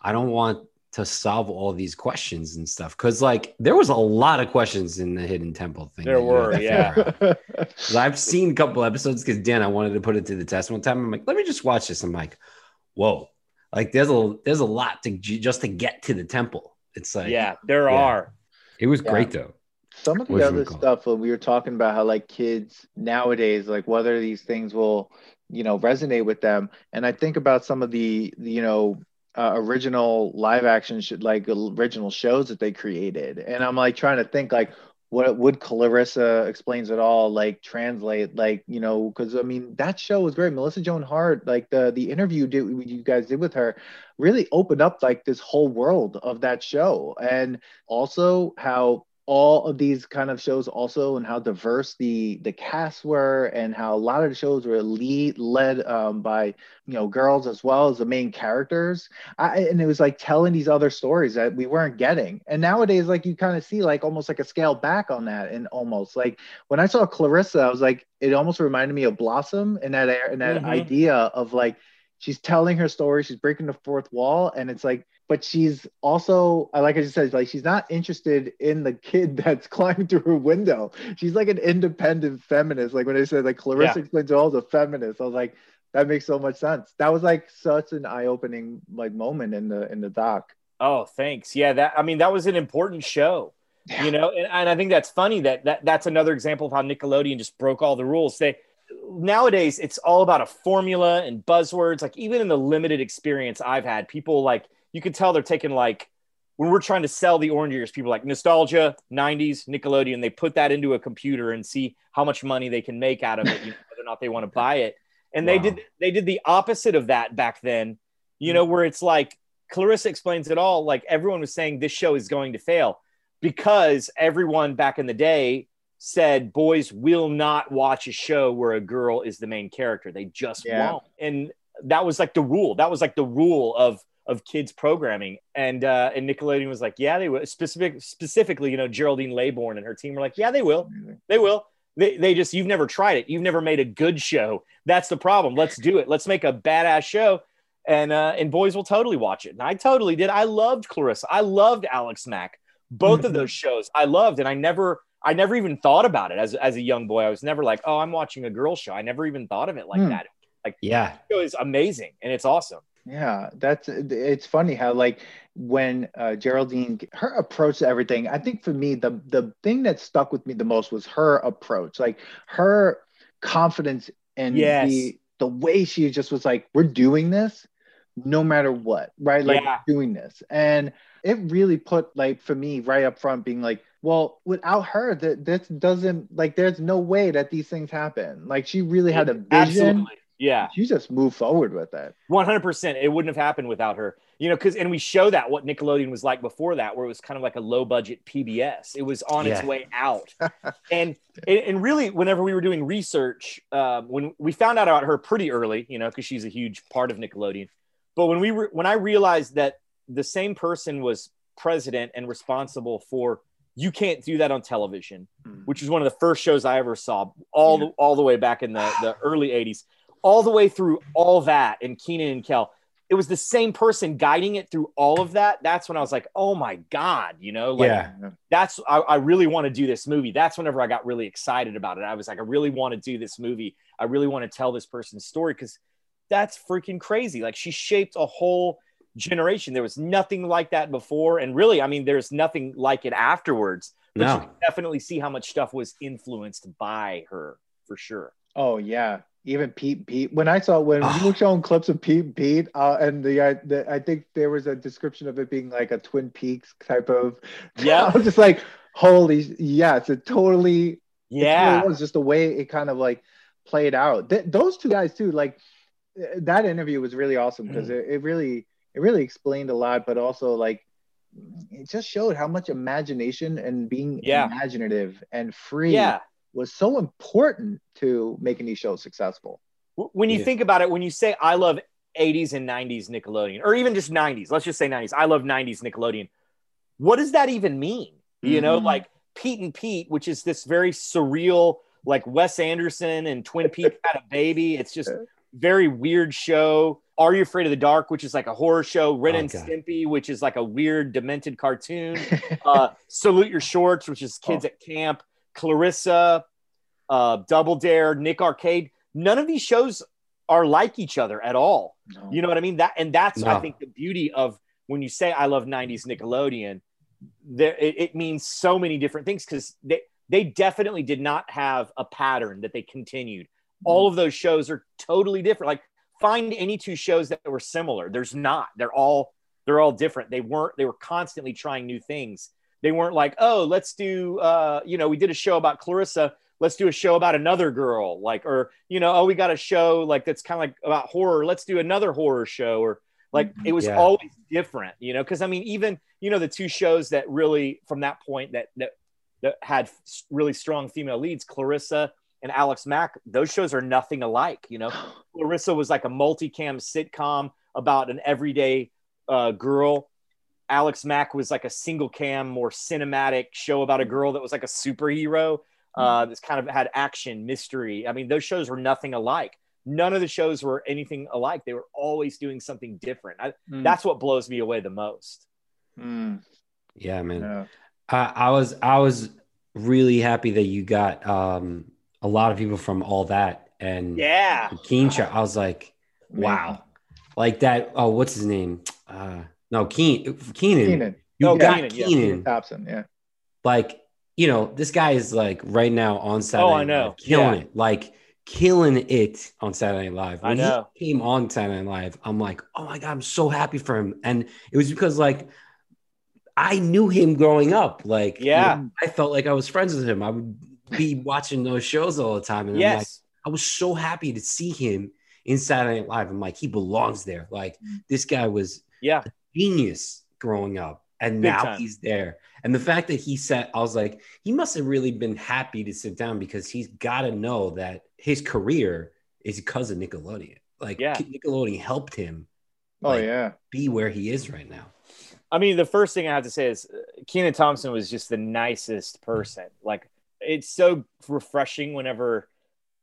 I don't want to solve all these questions and stuff because like there was a lot of questions in the hidden temple thing there were yeah i've seen a couple episodes because dan i wanted to put it to the test one time i'm like let me just watch this i'm like whoa like there's a there's a lot to just to get to the temple it's like yeah there yeah. are it was yeah. great though some of the other stuff we were talking about how like kids nowadays like whether these things will you know resonate with them. And i think about some of the you know uh, original live action sh- like original shows that they created. And i'm like trying to think like what would clarissa explains it all like translate like you know because i mean that show was great. Melissa joan hart like the the interview did, you guys did with her really opened up like this whole world of that show. And also how all of these kind of shows also and how diverse the the casts were and how a lot of the shows were lead led um, by you know girls as well as the main characters I, and it was like telling these other stories that we weren't getting and nowadays like you kind of see like almost like a scale back on that and almost like when i saw clarissa i was like it almost reminded me of blossom and that in that mm-hmm. idea of like she's telling her story she's breaking the fourth wall and it's like but she's also like I just said, like she's not interested in the kid that's climbing through her window. She's like an independent feminist. Like when I said like Clarissa yeah. explains it all as a feminist, I was like, that makes so much sense. That was like such an eye-opening like moment in the in the doc. Oh, thanks. Yeah, that I mean that was an important show. Yeah. You know, and, and I think that's funny that, that that's another example of how Nickelodeon just broke all the rules. They nowadays it's all about a formula and buzzwords. Like even in the limited experience I've had, people like you could tell they're taking like when we're trying to sell the orange years, people like nostalgia, 90s, Nickelodeon, they put that into a computer and see how much money they can make out of it, you know, whether or not they want to buy it. And wow. they did they did the opposite of that back then, you hmm. know, where it's like Clarissa explains it all. Like everyone was saying this show is going to fail because everyone back in the day said boys will not watch a show where a girl is the main character. They just yeah. won't. And that was like the rule. That was like the rule of of kids programming. And uh, and Nickelodeon was like, yeah, they will. Specific, specifically, you know, Geraldine Laybourne and her team were like, yeah, they will. They will. They, they just you've never tried it. You've never made a good show. That's the problem. Let's do it. Let's make a badass show. And uh, and boys will totally watch it. And I totally did. I loved Clarissa. I loved Alex Mack. Both of those shows I loved, and I never I never even thought about it as as a young boy. I was never like, oh, I'm watching a girl show. I never even thought of it like mm. that. Like, yeah, it was amazing and it's awesome. Yeah, that's it's funny how like when uh, Geraldine her approach to everything. I think for me the the thing that stuck with me the most was her approach, like her confidence and yes. the the way she just was like, "We're doing this, no matter what," right? Like yeah. doing this, and it really put like for me right up front, being like, "Well, without her, that this doesn't like. There's no way that these things happen. Like she really had a vision." Absolutely yeah. You just move forward with that. 100%. It wouldn't have happened without her. You know, because, and we show that what Nickelodeon was like before that, where it was kind of like a low budget PBS. It was on yeah. its way out. and, and really, whenever we were doing research, um, when we found out about her pretty early, you know, because she's a huge part of Nickelodeon. But when we were, when I realized that the same person was president and responsible for you can't do that on television, mm. which is one of the first shows I ever saw all the all the way back in the, the early 80s all the way through all that and Kenan and Kel. It was the same person guiding it through all of that. That's when I was like, oh my God, you know, like yeah. that's, I, I really want to do this movie. That's whenever I got really excited about it. I was like, I really want to do this movie. I really want to tell this person's story because that's freaking crazy. Like she shaped a whole generation. There was nothing like that before. And really, I mean, there's nothing like it afterwards. But no. you can definitely see how much stuff was influenced by her for sure. Oh yeah, even Pete Pete. When I saw when oh. we were showing clips of Pete Pete, uh, and the, uh, the I think there was a description of it being like a Twin Peaks type of. Yeah, I was just like, holy yeah, it's a totally. Yeah, it was just the way it kind of like played out. Th- those two guys too, like that interview was really awesome because mm. it, it really it really explained a lot, but also like it just showed how much imagination and being yeah. imaginative and free yeah was so important to making these shows successful. When you yeah. think about it, when you say I love 80s and 90s Nickelodeon, or even just 90s, let's just say 90s, I love 90s Nickelodeon. What does that even mean? Mm-hmm. You know, mm-hmm. like Pete and Pete, which is this very surreal, like Wes Anderson and Twin Peaks had a baby. It's just very weird show. Are You Afraid of the Dark, which is like a horror show, Ren Oh, and God. Stimpy, which is like a weird, demented cartoon, uh, Salute Your Shorts, which is kids Oh. at camp, Clarissa, uh, Double Dare, Nick Arcade. None of these shows are like each other at all. No. You know what I mean? That and that's I think the beauty of when you say I love '90s Nickelodeon. There, it, it means so many different things because they they definitely did not have a pattern that they continued. All of those shows are totally different. Like find any two shows that were similar. There's not. They're all they're all different. They weren't. They were constantly trying new things. They weren't like, oh, let's do. Uh, you know, we did a show about Clarissa. Let's do a show about another girl. Like, or you know, oh, we got a show like that's kind of like about horror. Let's do another horror show. Or like, it was Yeah. always different. You know, because I mean, even you know, the two shows that really from that point that that that had really strong female leads, Clarissa and Alex Mack. Those shows are nothing alike. You know, Clarissa was like a multicam sitcom about an everyday uh, girl. Alex Mack was like a single cam, more cinematic show about a girl that was like a superhero. Uh, that's kind of had action, mystery. I mean, those shows were nothing alike. None of the shows were anything alike. They were always doing something different. I, Mm, That's what blows me away the most. mm, Yeah, man. yeah. I, I was I was really happy that you got um a lot of people from all that and Yeah. Keen Show. I was like, wow, like that. Oh, what's his name? Uh, no, Keen Kenan. Kenan. You Oh, got Kenan, yeah. Thompson, yeah. Like you know, this guy is like right now on Saturday. Oh, I know. Live, killing Yeah. it, like killing it on Saturday Night Live. I know. he came on Saturday Night Live, I'm like, oh my god, I'm so happy for him, and it was because like. I knew him growing up. Like, you Yeah. know, I felt like I was friends with him. I would be watching those shows all the time. And I'm like, Yes. I was so happy to see him in Saturday Night Live. I'm like, he belongs there. Like, mm-hmm. this guy was Yeah. Genius growing up, and Big now time. he's there. And the fact that he sat, I was like, he must have really been happy to sit down because he's got to know that his career is because of Nickelodeon. Like, Yeah. Nickelodeon helped him Oh Like- yeah. be where he is right now. I mean, the first thing I have to say is uh, Kenan Thompson was just the nicest person. Like, it's so refreshing whenever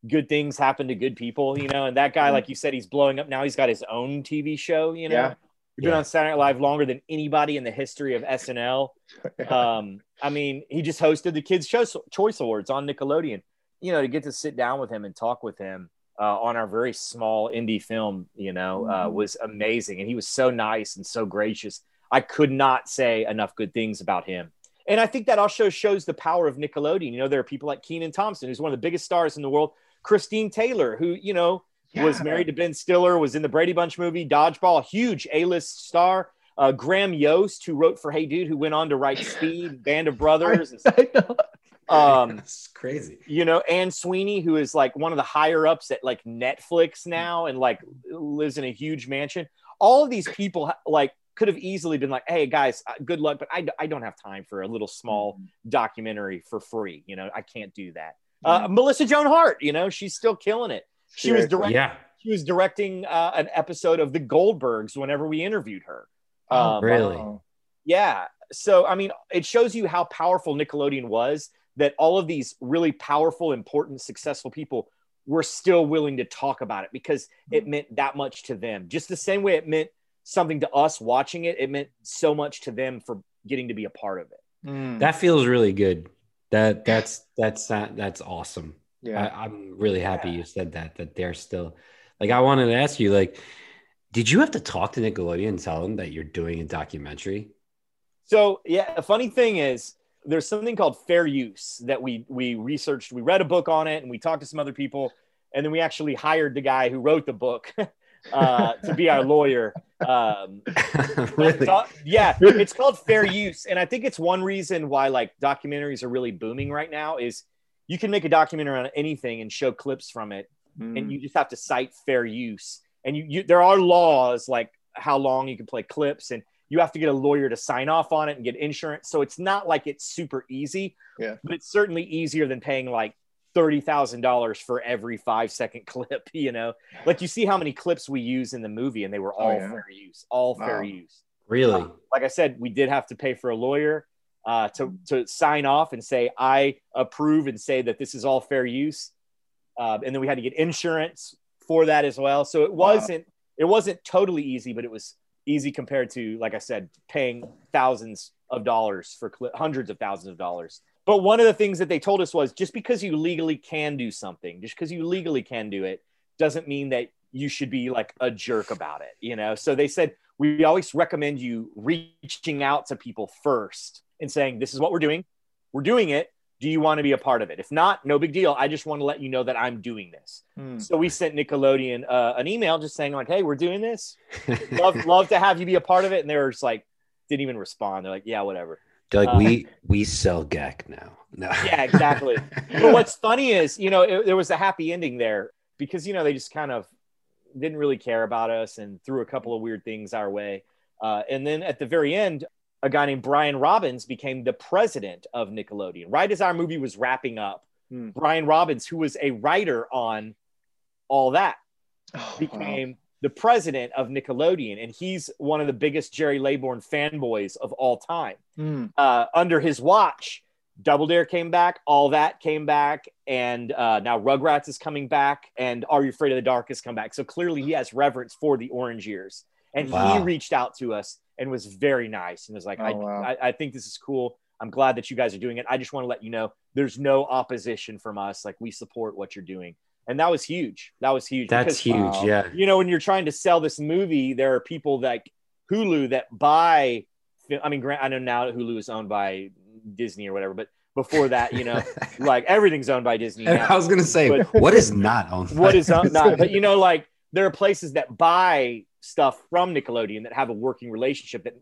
good things happen to good people, you know. And that guy, Mhm. like you said, he's blowing up now. He's got his own TV show, you know. Yeah. He's been Yeah. on Saturday Night Live longer than anybody in the history of SNL. Um, I mean, he just hosted the Kids Choice, Choice Awards on Nickelodeon. You know, to get to sit down with him and talk with him uh, on our very small indie film, you know, uh, Mhm. was amazing. And he was so nice and so gracious. I could not say enough good things about him. And I think that also shows the power of Nickelodeon. You know, there are people like Kenan Thompson, who's one of the biggest stars in the world. Christine Taylor, who, you know, was married to Ben Stiller, was in the Brady Bunch movie, Dodgeball, huge A-list star. Uh, Graham Yost, who wrote for Hey Dude, who went on to write Speed, Band of Brothers. I know. Um, It's crazy. you know, Anne Sweeney, who is like one of the higher ups at like Netflix now and like lives in a huge mansion. All of these people like could have easily been like, hey guys, uh, good luck, but i, I don't have time for a little small documentary for free. You know, I can't do that. Uh, Melissa Joan Hart, you know, she's still killing it. She was Seriously. direct- Yeah. she was directing uh, an episode of The Goldbergs whenever we interviewed her. Oh, Um, really? Wow. yeah. So, I mean, it shows you how powerful Nickelodeon was that all of these really powerful, important, successful people were still willing to talk about it because it meant that much to them. Just the same way it meant something to us watching it, it meant so much to them for getting to be a part of it. Mm, That feels really good. That that's that's uh, that's awesome. Yeah. I, I'm really happy Yeah. you said that. That they're still like. I wanted to ask you, like, did you have to talk to Nickelodeon and tell them that you're doing a documentary? So yeah, the funny thing is there's something called fair use that we we researched. We read a book on it and we talked to some other people, and then we actually hired the guy who wrote the book uh, to be our lawyer. Um, really? Yeah, it's called fair use, and I think it's one reason why like documentaries are really booming right now is you can make a documentary on anything and show clips from it, Mm, and you just have to cite fair use. And you, you there are laws like how long you can play clips, and you have to get a lawyer to sign off on it and get insurance. So it's not like it's super easy, Yeah. but it's certainly easier than paying like thirty thousand dollars for every five second clip. You know, like you see how many clips we use in the movie, and they were Oh, all yeah. fair use, all fair use really? like I said, we did have to pay for a lawyer uh, to to sign off and say I approve and say that this is all fair use, uh, and then we had to get insurance for that as well. So it wasn't it wasn't totally easy, but it was easy compared to, like I said, paying thousands of dollars for cli- hundreds of thousands of dollars. But one of the things that they told us was just because you legally can do something, just because you legally can do it, doesn't mean that you should be like a jerk about it, you know? So they said, we always recommend you reaching out to people first and saying, this is what we're doing. We're doing it. Do you want to be a part of it? If not, no big deal. I just want to let you know that I'm doing this. Hmm. So we sent Nickelodeon uh, an email just saying like, "Hey, we're doing this. Love, love to have you be a part of it." And they were just like, didn't even respond. They're like, "Yeah, whatever." They're like, Uh, we we sell Gak now. No. Yeah, exactly. but what's funny is, you know, it, there was a happy ending there because you know they just kind of didn't really care about us and threw a couple of weird things our way. Uh, and then at the very end, a guy named Brian Robbins became the president of Nickelodeon. Right as our movie was wrapping up, Hmm. Brian Robbins, who was a writer on all that, Oh, wow. became the president of Nickelodeon, and he's one of the biggest Jerry Laybourne fanboys of all time. Hmm. Uh, under his watch, Double Dare came back, all that came back, and uh, now Rugrats is coming back, and Are You Afraid of the Dark has come back. So clearly, he has reverence for the Orange Years, and Wow. he reached out to us and was very nice and was like, Oh, I, wow. I, I think this is cool. I'm glad that you guys are doing it. I just want to let you know there's no opposition from us. Like we support what you're doing, and that was huge. That was huge. That's because- huge. Wow. Yeah. you know, when you're trying to sell this movie, there are people like Hulu that buy. I mean, grant I know now that Hulu is owned by Disney or whatever, but before that, you know, like everything's owned by Disney. Now. I was gonna say, But- what is not on? What is owned, not? But you know, like there are places that buy stuff from Nickelodeon that have a working relationship that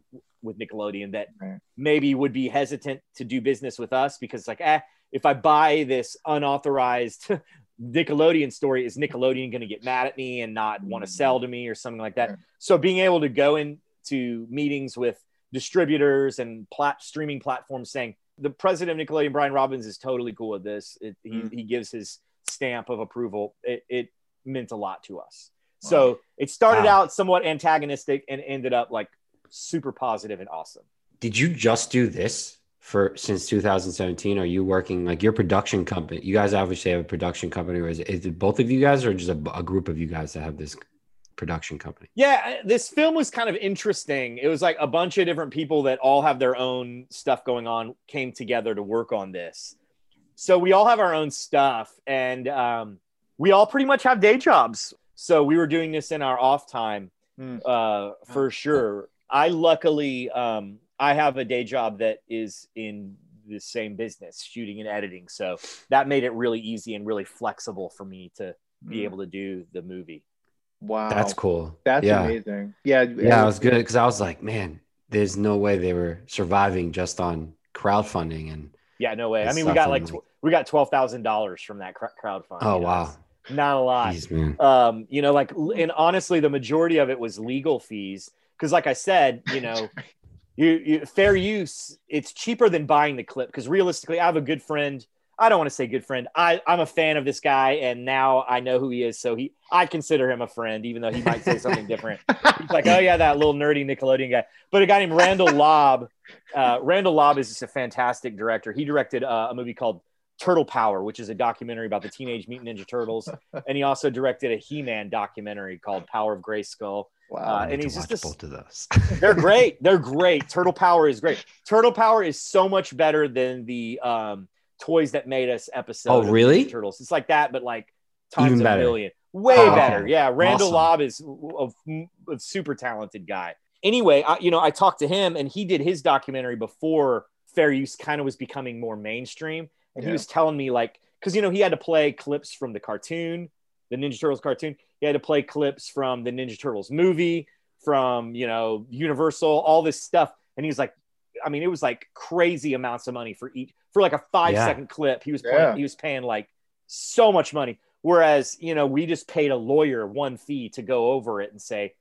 with Nickelodeon that Right. maybe would be hesitant to do business with us because like, eh, if I buy this unauthorized Nickelodeon story, is Nickelodeon going to get mad at me and not want to sell to me or something like that? Right. So being able to go into meetings with distributors and plat- streaming platforms saying the president of Nickelodeon, Brian Robbins, is totally cool with this. It, he, Mm. he gives his stamp of approval. It, it meant a lot to us. So it started Wow. out somewhat antagonistic and ended up like super positive and awesome. Did you just do this for since 2017? Are you working like your production company? You guys obviously have a production company, or is it, is it both of you guys, or just a, a group of you guys that have this production company? Yeah, this film was kind of interesting. It was like a bunch of different people that all have their own stuff going on came together to work on this. So we all have our own stuff, and um, we all pretty much have day jobs. So we were doing this in our off time, Hmm. uh, for sure. I luckily um, I have a day job that is in the same business, shooting and editing. So that made it really easy and really flexible for me to be Hmm. able to do the movie. Wow. That's cool. That's yeah. amazing. Yeah. Yeah, I was good because I was like, man, there's no way they were surviving just on crowdfunding and Yeah, no way. I mean, we got like like- tw- we got twelve thousand dollars from that cr- crowdfunding. oh you know, wow, it's not a lot. Jeez. Um, you know, like, and honestly, the majority of it was legal fees because, like I said, you know, you, you fair use. It's cheaper than buying the clip because realistically, I have a good friend. I don't want to say good friend. I, I'm a fan of this guy, and now I know who he is. So he, I consider him a friend, even though he might say something different. He's like, oh yeah, that little nerdy Nickelodeon guy. But a guy named Randall Lobb. Uh, Randall Lobb is just a fantastic director. He directed uh, a movie called Turtle Power, which is a documentary about the Teenage Mutant Ninja Turtles, and he also directed a He-Man documentary called Power of Grayskull. Wow. Uh, and he's just this- both of those. They're great. They're great. Turtle Power is great. Turtle Power is so much better than the um, Toys That Made Us episode. Oh, really? Turtles. It's like that, but like times Even a better. million. Way Oh, better. Yeah. Randall Awesome. Lobb is a, a super talented guy. Anyway, I, you know, I talked to him and he did his documentary before Fair Use kind of was becoming more mainstream. And he was telling me like, because you know he had to play clips from the cartoon, the Ninja Turtles cartoon. He had to play clips from the Ninja Turtles movie, from you know Universal, all this stuff. And he was like, I mean, it was like crazy amounts of money for each for like a five Yeah. second clip. He was Yeah. playing, he was paying like so much money. Whereas you know we just paid a lawyer one fee to go over it and say.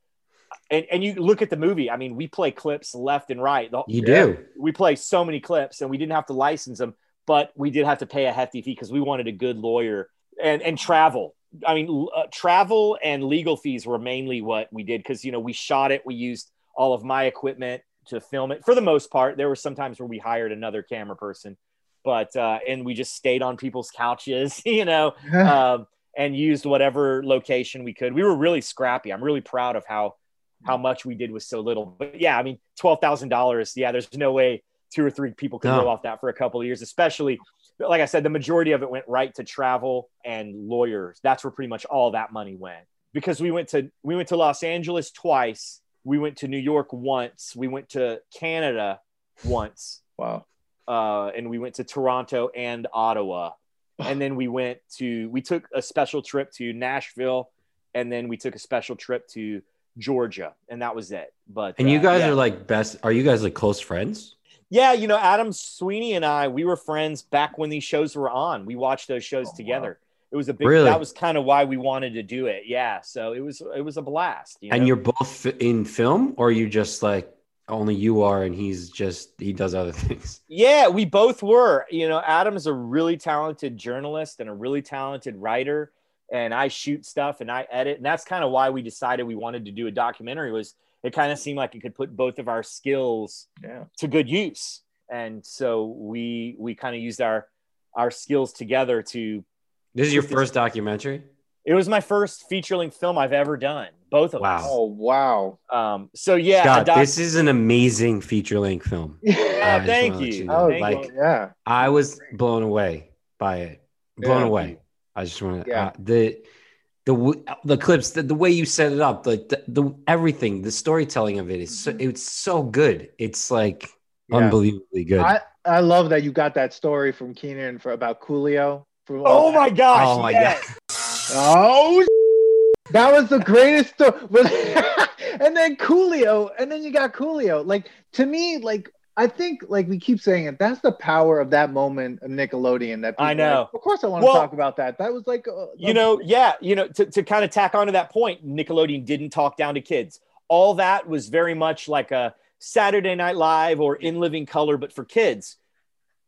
And, and you look at the movie. I mean, we play clips left and right. The- You Yeah. do. we play so many clips and we didn't have to license them but we did have to pay a hefty fee because we wanted a good lawyer and and travel i mean uh, travel and legal fees were mainly what we did because you know we shot it we used all of my equipment to film it for the most part there were some times where we hired another camera person but uh and we just stayed on people's couches you know um, and used whatever location we could. We were really scrappy. I'm really proud of how how much we did with so little. But yeah, I mean, twelve thousand dollars. Yeah, there's no way two or three people could No. live off that for a couple of years, especially like I said, the majority of it went right to travel and lawyers. That's where pretty much all that money went. Because we went to we went to Los Angeles twice, we went to New York once, we went to Canada once, Wow. uh, and we went to Toronto and Ottawa. And then we went to we took a special trip to Nashville, and then we took a special trip to Georgia, and that was it. But And you uh, guys yeah. are like best. Are you guys like close friends? Yeah, you know, Adam Sweeney and I, we were friends back when these shows were on. We watched those shows Oh, wow. together. It was a big. Really? That was kind of why we wanted to do it. Yeah, so it was it was a blast. You know? And you're both in film, or you just like only you are, and he's just he does other things. Yeah, we both were. You know, Adam's a really talented journalist and a really talented writer, and I shoot stuff and I edit, and that's kind of why we decided we wanted to do a documentary. Was it kind of seemed like it could put both of our skills Yeah. to good use, and so we we kind of used our our skills together to. This is your first documentary. It was my first feature length film I've ever done. Both of Wow. Oh wow. Um, so yeah, Scott, doc- this is an amazing feature length film. Yeah, I thank wanna you. know. Oh Thank like you. yeah. I was blown away by it. Blown Yeah. away. I just want to Yeah. uh, the the the clips, the, the way you set it up, like the, the everything, the storytelling of it is so mm-hmm. it's so good. It's like Yeah. unbelievably good. I, I love that you got that story from Kenan for about Coolio. From Oh my gosh! oh my yes. Oh, that was the greatest story. and then Coolio, and then you got Coolio. Like to me, like I think, like we keep saying it, that's the power of that moment of Nickelodeon. That I people are know. like, of course, I want Well, to talk about that. That was like, uh, you know, yeah, you know, to, to kind of tack on to that point, Nickelodeon didn't talk down to kids. All that was very much like a Saturday Night Live or In Living Color, but for kids.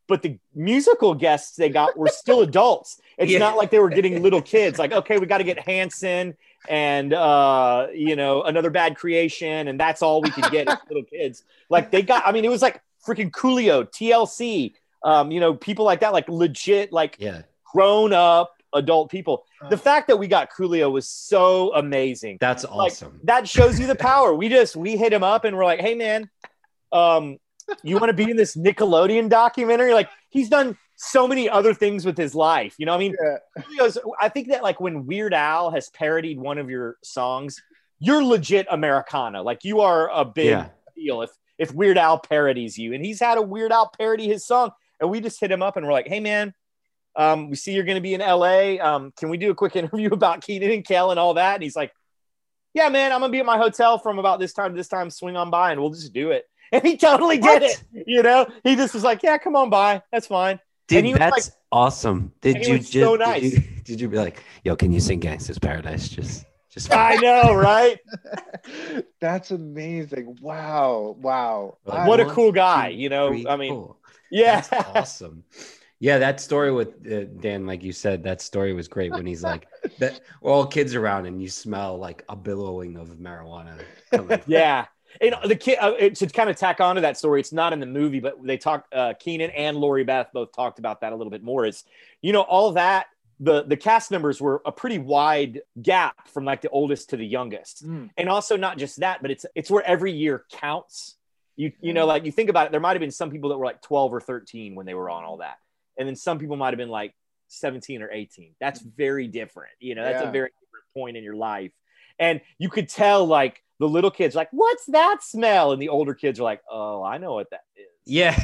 But the musical guests they got were still adults. It's Yeah. not like they were getting little kids. Like, okay, we got to get Hanson and uh, you know another bad creation, and that's all we could get as little kids. Like they got. I mean, it was like freaking Coolio, TLC, um, you know, people like that, like legit, like yeah, grown up adult people. The fact that we got Coolio was so amazing. that's Like, awesome. That shows you the power. We just we hit him up and we're like, hey man, um, you want to be in this Nickelodeon documentary? Like he's done so many other things with his life. You know, what I mean, yeah. Coolio's, I think that like when Weird Al has parodied one of your songs, you're legit Americana. Like you are a big Yeah. deal if if Weird Al parodies you. And he's had a Weird Al parody his song, and we just hit him up and we're like, hey man, um, we see you're going to be in LA. Um, can we do a quick interview about Kenan and Kel and all that? And he's like, yeah, man, I'm gonna be at my hotel from about this time to this time. Swing on by, and we'll just do it. And he totally did What? it. You know, he just was like, yeah, come on by. That's fine. Dude, and he was that's awesome. Did and he you was just so did, nice. you, did you be like, yo, can you sing Gangsta's Paradise? Just just I know, right? That's amazing. Wow. Wow. Like, I- what a cool guy. two, You know, three, I mean, four. yeah. That's awesome. Yeah, that story with uh, Dan, like you said, that story was great when he's like, that all kids around and you smell like a billowing of marijuana. Coming. yeah. And the kid uh, to kind of tack on to that story, it's not in the movie, but they talk. Uh, Kenan and Lori Beth both talked about that a little bit more. Is you know all that the the cast members were a pretty wide gap from like the oldest to the youngest, Mm. and also not just that, but it's it's where every year counts. You you know like you think about it, there might have been some people that were like twelve or thirteen when they were on all that, and then some people might have been like seventeen or eighteen. That's very different. You know that's Yeah. a very different point in your life and you could tell like the little kids like what's that smell and the older kids are like oh i know what that is yeah.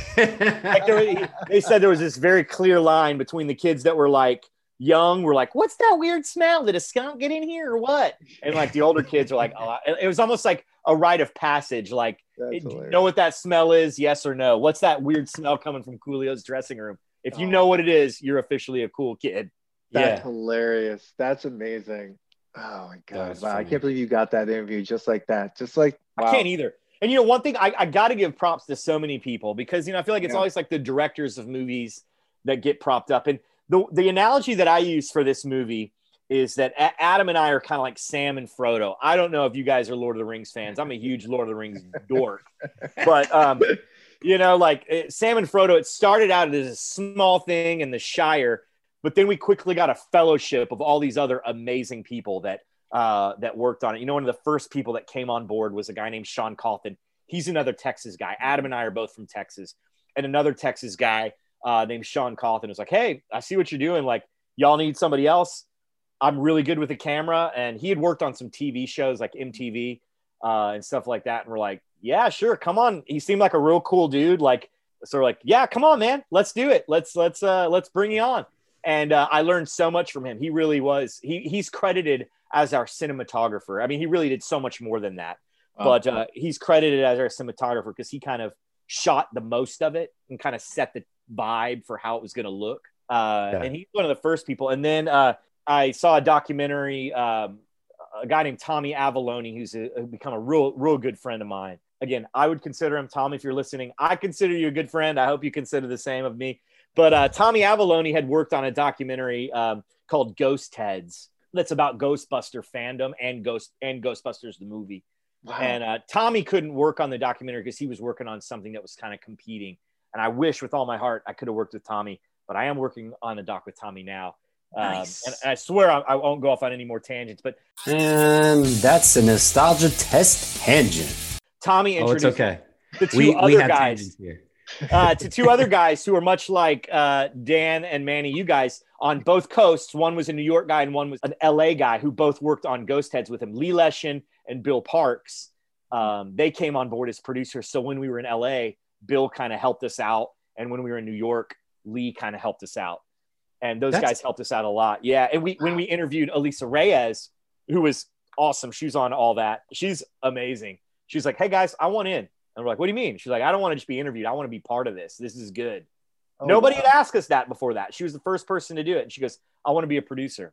like there, they said there was this very clear line between the kids that were like young were like what's that weird smell did a skunk get in here or what and like the older kids are like oh it was almost like a rite of passage like you know what that smell is yes or no what's that weird smell coming from coolio's dressing room if you Oh. know what it is you're officially a cool kid That's yeah. hilarious. That's amazing. Oh my god! Wow, I can't believe you got that interview just like that. Just like wow. I can't either. And you know, one thing I, I got to give props to so many people because you know I feel like it's Yeah. always like the directors of movies that get propped up. And the the analogy that I use for this movie is that A- Adam and I are kind of like Sam and Frodo. I don't know if you guys are Lord of the Rings fans. I'm a huge Lord of the Rings dork, but um, you know, like eh, Sam and Frodo. It started out as a small thing in the Shire, But then we quickly got a fellowship of all these other amazing people that uh, that worked on it. You know, one of the first people that came on board was a guy named Sean Cawthon. He's another Texas guy. Adam and I are both from Texas, and another Texas guy uh, named Sean Cawthon was like, "Hey, I see what you're doing. Like, y'all need somebody else. I'm really good with the camera." And he had worked on some TV shows like MTV uh, and stuff like that. And we're like, "Yeah, sure, come on." He seemed like a real cool dude. Like, so we're like, "Yeah, come on, man, let's do it. Let's let's uh, let's bring you on." And uh, I learned so much from him. He really was. He he's credited as our cinematographer. I mean, he really did so much more than that. Oh, but uh, he's credited as our cinematographer because he kind of shot the most of it and kind of set the vibe for how it was going to look. Uh, yeah. And he's one of the first people. And then uh, I saw a documentary, um, a guy named Tommy Avallone, who's a, become a real, real good friend of mine. Again, I would consider him, Tommy, if you're listening, I consider you a good friend. I hope you consider the same of me. But uh, Tommy Avallone had worked on a documentary um, called Ghostheads that's about Ghostbuster fandom and Ghost and Ghostbusters the movie. Wow. And uh, Tommy couldn't work on the documentary because he was working on something that was kind of competing. And I wish with all my heart I could have worked with Tommy, but I am working on a doc with Tommy now. Um, nice. Um, and I swear I, I, won't go off on any more tangents, but and that's a nostalgia test tangent. Tommy introduced oh, it's okay. the two we, other we guys uh, to two other guys who are much like uh, Dan and Manny, you guys on both coasts. One was a New York guy and one was an LA guy who both worked on Ghostheads with him. Lee Leshin and Bill Parks. Um, they came on board as producers. So when we were in LA, Bill kind of helped us out. And when we were in New York, Lee kind of helped us out. And those That's... guys helped us out a lot. Yeah. And we when we interviewed Alisa Reyes, who was awesome, she's on all that. She's amazing. She's like, hey guys, I want in. And we're like, what do you mean? She's like, I don't want to just be interviewed. I want to be part of this. This is good. Oh, Nobody wow. had asked us that before that. She was the first person to do it. And she goes, I want to be a producer.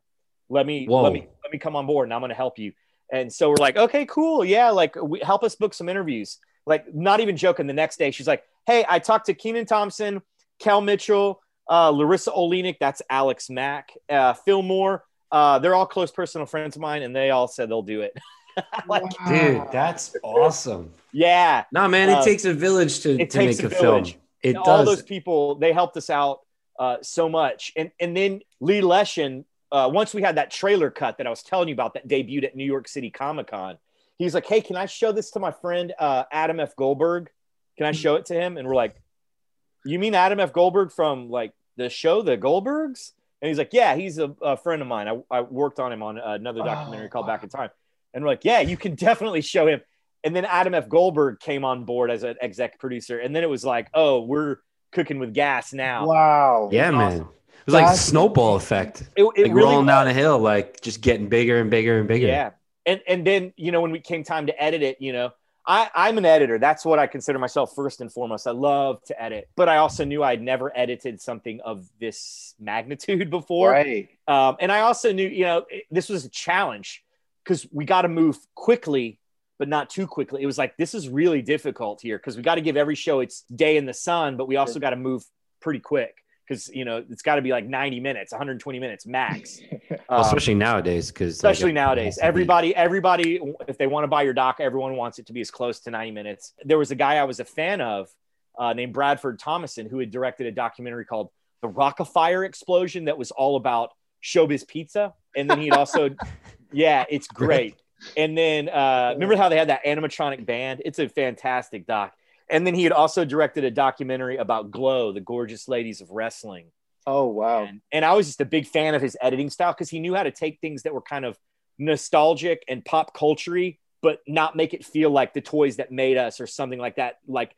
Let me Whoa. let me let me come on board and I'm going to help you. And so we're like, okay, cool. Yeah, like we, help us book some interviews. Like, not even joking. The next day, she's like, hey, I talked to Kenan Thompson, Kel Mitchell, uh, Larisa Oleynik, that's Alex Mack, uh, Phil Moore. Uh, they're all close personal friends of mine, and they all said they'll do it. like, wow. dude, that's awesome. Yeah. No, man, it uh, takes a village to, to make a, a film. It and does. All those people, they helped us out uh, so much. And and then Lee Leshin, uh, once we had that trailer cut that I was telling you about that debuted at New York City Comic Con, he's like, "Hey, can I show this to my friend uh, Adam F. Goldberg? Can I show it to him?" And we're like, "You mean Adam F. Goldberg from like the show The Goldbergs?" And he's like, "Yeah, he's a, a friend of mine. I, I, worked on him on another documentary oh, called wow. Back in Time." And we're like, "Yeah, you can definitely show him." And then Adam F. Goldberg came on board as an exec producer, and then it was like, "Oh, we're." cooking with gas now. Wow. Yeah, man. Awesome. It was like a snowball effect. It, it like really rolling was. down a hill, like just getting bigger and bigger and bigger. Yeah. And and then, you know, when we came time to edit it, you know, I, I'm an editor. That's what I consider myself first and foremost. I love to edit, but I also knew I'd never edited something of this magnitude before. Right. Um, and I also knew, you know, this was a challenge because we got to move quickly but not too quickly. It was like this is really difficult here because we got to give every show its day in the sun, but we also got to move pretty quick because you know it's got to be like 90 minutes 120 minutes max. Well, especially um, nowadays because especially like, nowadays everybody everybody if they want to buy your doc everyone wants it to be as close to 90 minutes. There was a guy i was a fan of uh, named bradford thomason who had directed a documentary called the rock-afire explosion that was all about showbiz pizza. And then he'd also yeah it's great and then uh, remember how they had that animatronic band? It's a fantastic doc. And then he had also directed a documentary about Glow, the gorgeous ladies of wrestling. Oh wow! And, and I was just a big fan of his editing style because he knew how to take things that were kind of nostalgic and pop culturey, but not make it feel like the toys that made us or something like that. Like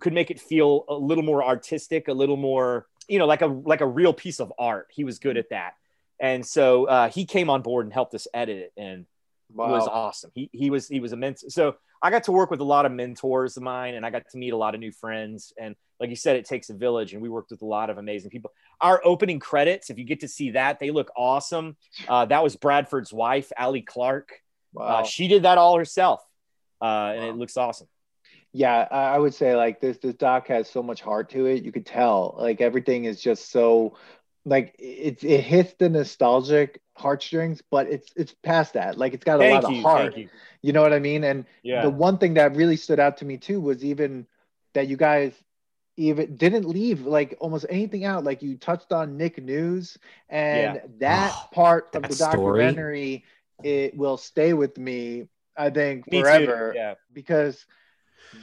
could make it feel a little more artistic, a little more, you know, like a like a real piece of art. He was good at that. And so uh, he came on board and helped us edit it. And wow. was awesome. He he was he was immense. So I got to work with a lot of mentors of mine, and I got to meet a lot of new friends. And like you said, it takes a village, and we worked with a lot of amazing people. Our opening credits, if you get to see that, they look awesome. Uh, that was Bradford's wife, Allie Clark. Uh, wow. Uh, she did that all herself, uh, and it looks awesome. Yeah, I would say like this. This doc has so much heart to it. You could tell, like everything is just so like it, it hits the nostalgic heartstrings, but it's it's past that. Like it's got a thank lot you, of heart. You. you. know what I mean? And yeah. the one thing that really stood out to me too was even that you guys even didn't leave like almost anything out. Like you touched on Nick News, and Yeah. that Oh, part of that the story. documentary, it will stay with me. I think Me forever too. Yeah. because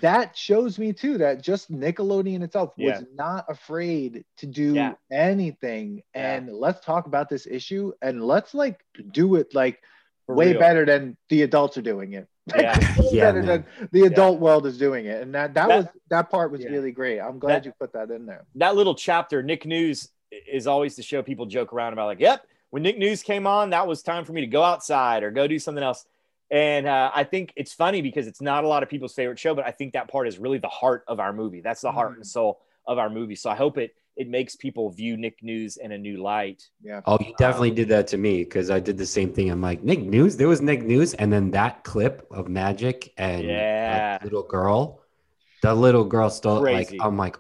that shows me too that just Nickelodeon itself Yeah. was not afraid to do Yeah. anything. Yeah. And let's talk about this issue and let's like do it like For way real. better than the adults are doing it. Like, Yeah. Yeah, better man. than the adult world is doing it. And that that, That- was that part was Yeah. really great. I'm glad That- you put that in there. that little chapter, Nick News is always the show people joke around about, like, yep, when Nick News came on, that was time for me to go outside or go do something else. And uh, I think it's funny because it's not a lot of people's favorite show, but I think that part is really the heart of our movie. That's the heart and soul of our movie. So I hope it it makes people view Nick News in a new light. Yeah. Oh, you definitely did that to me because I did the same thing. I'm like, Nick News, there was Nick News, and then that clip of Magic and Yeah. that little girl, the little girl still Crazy. like, I'm like,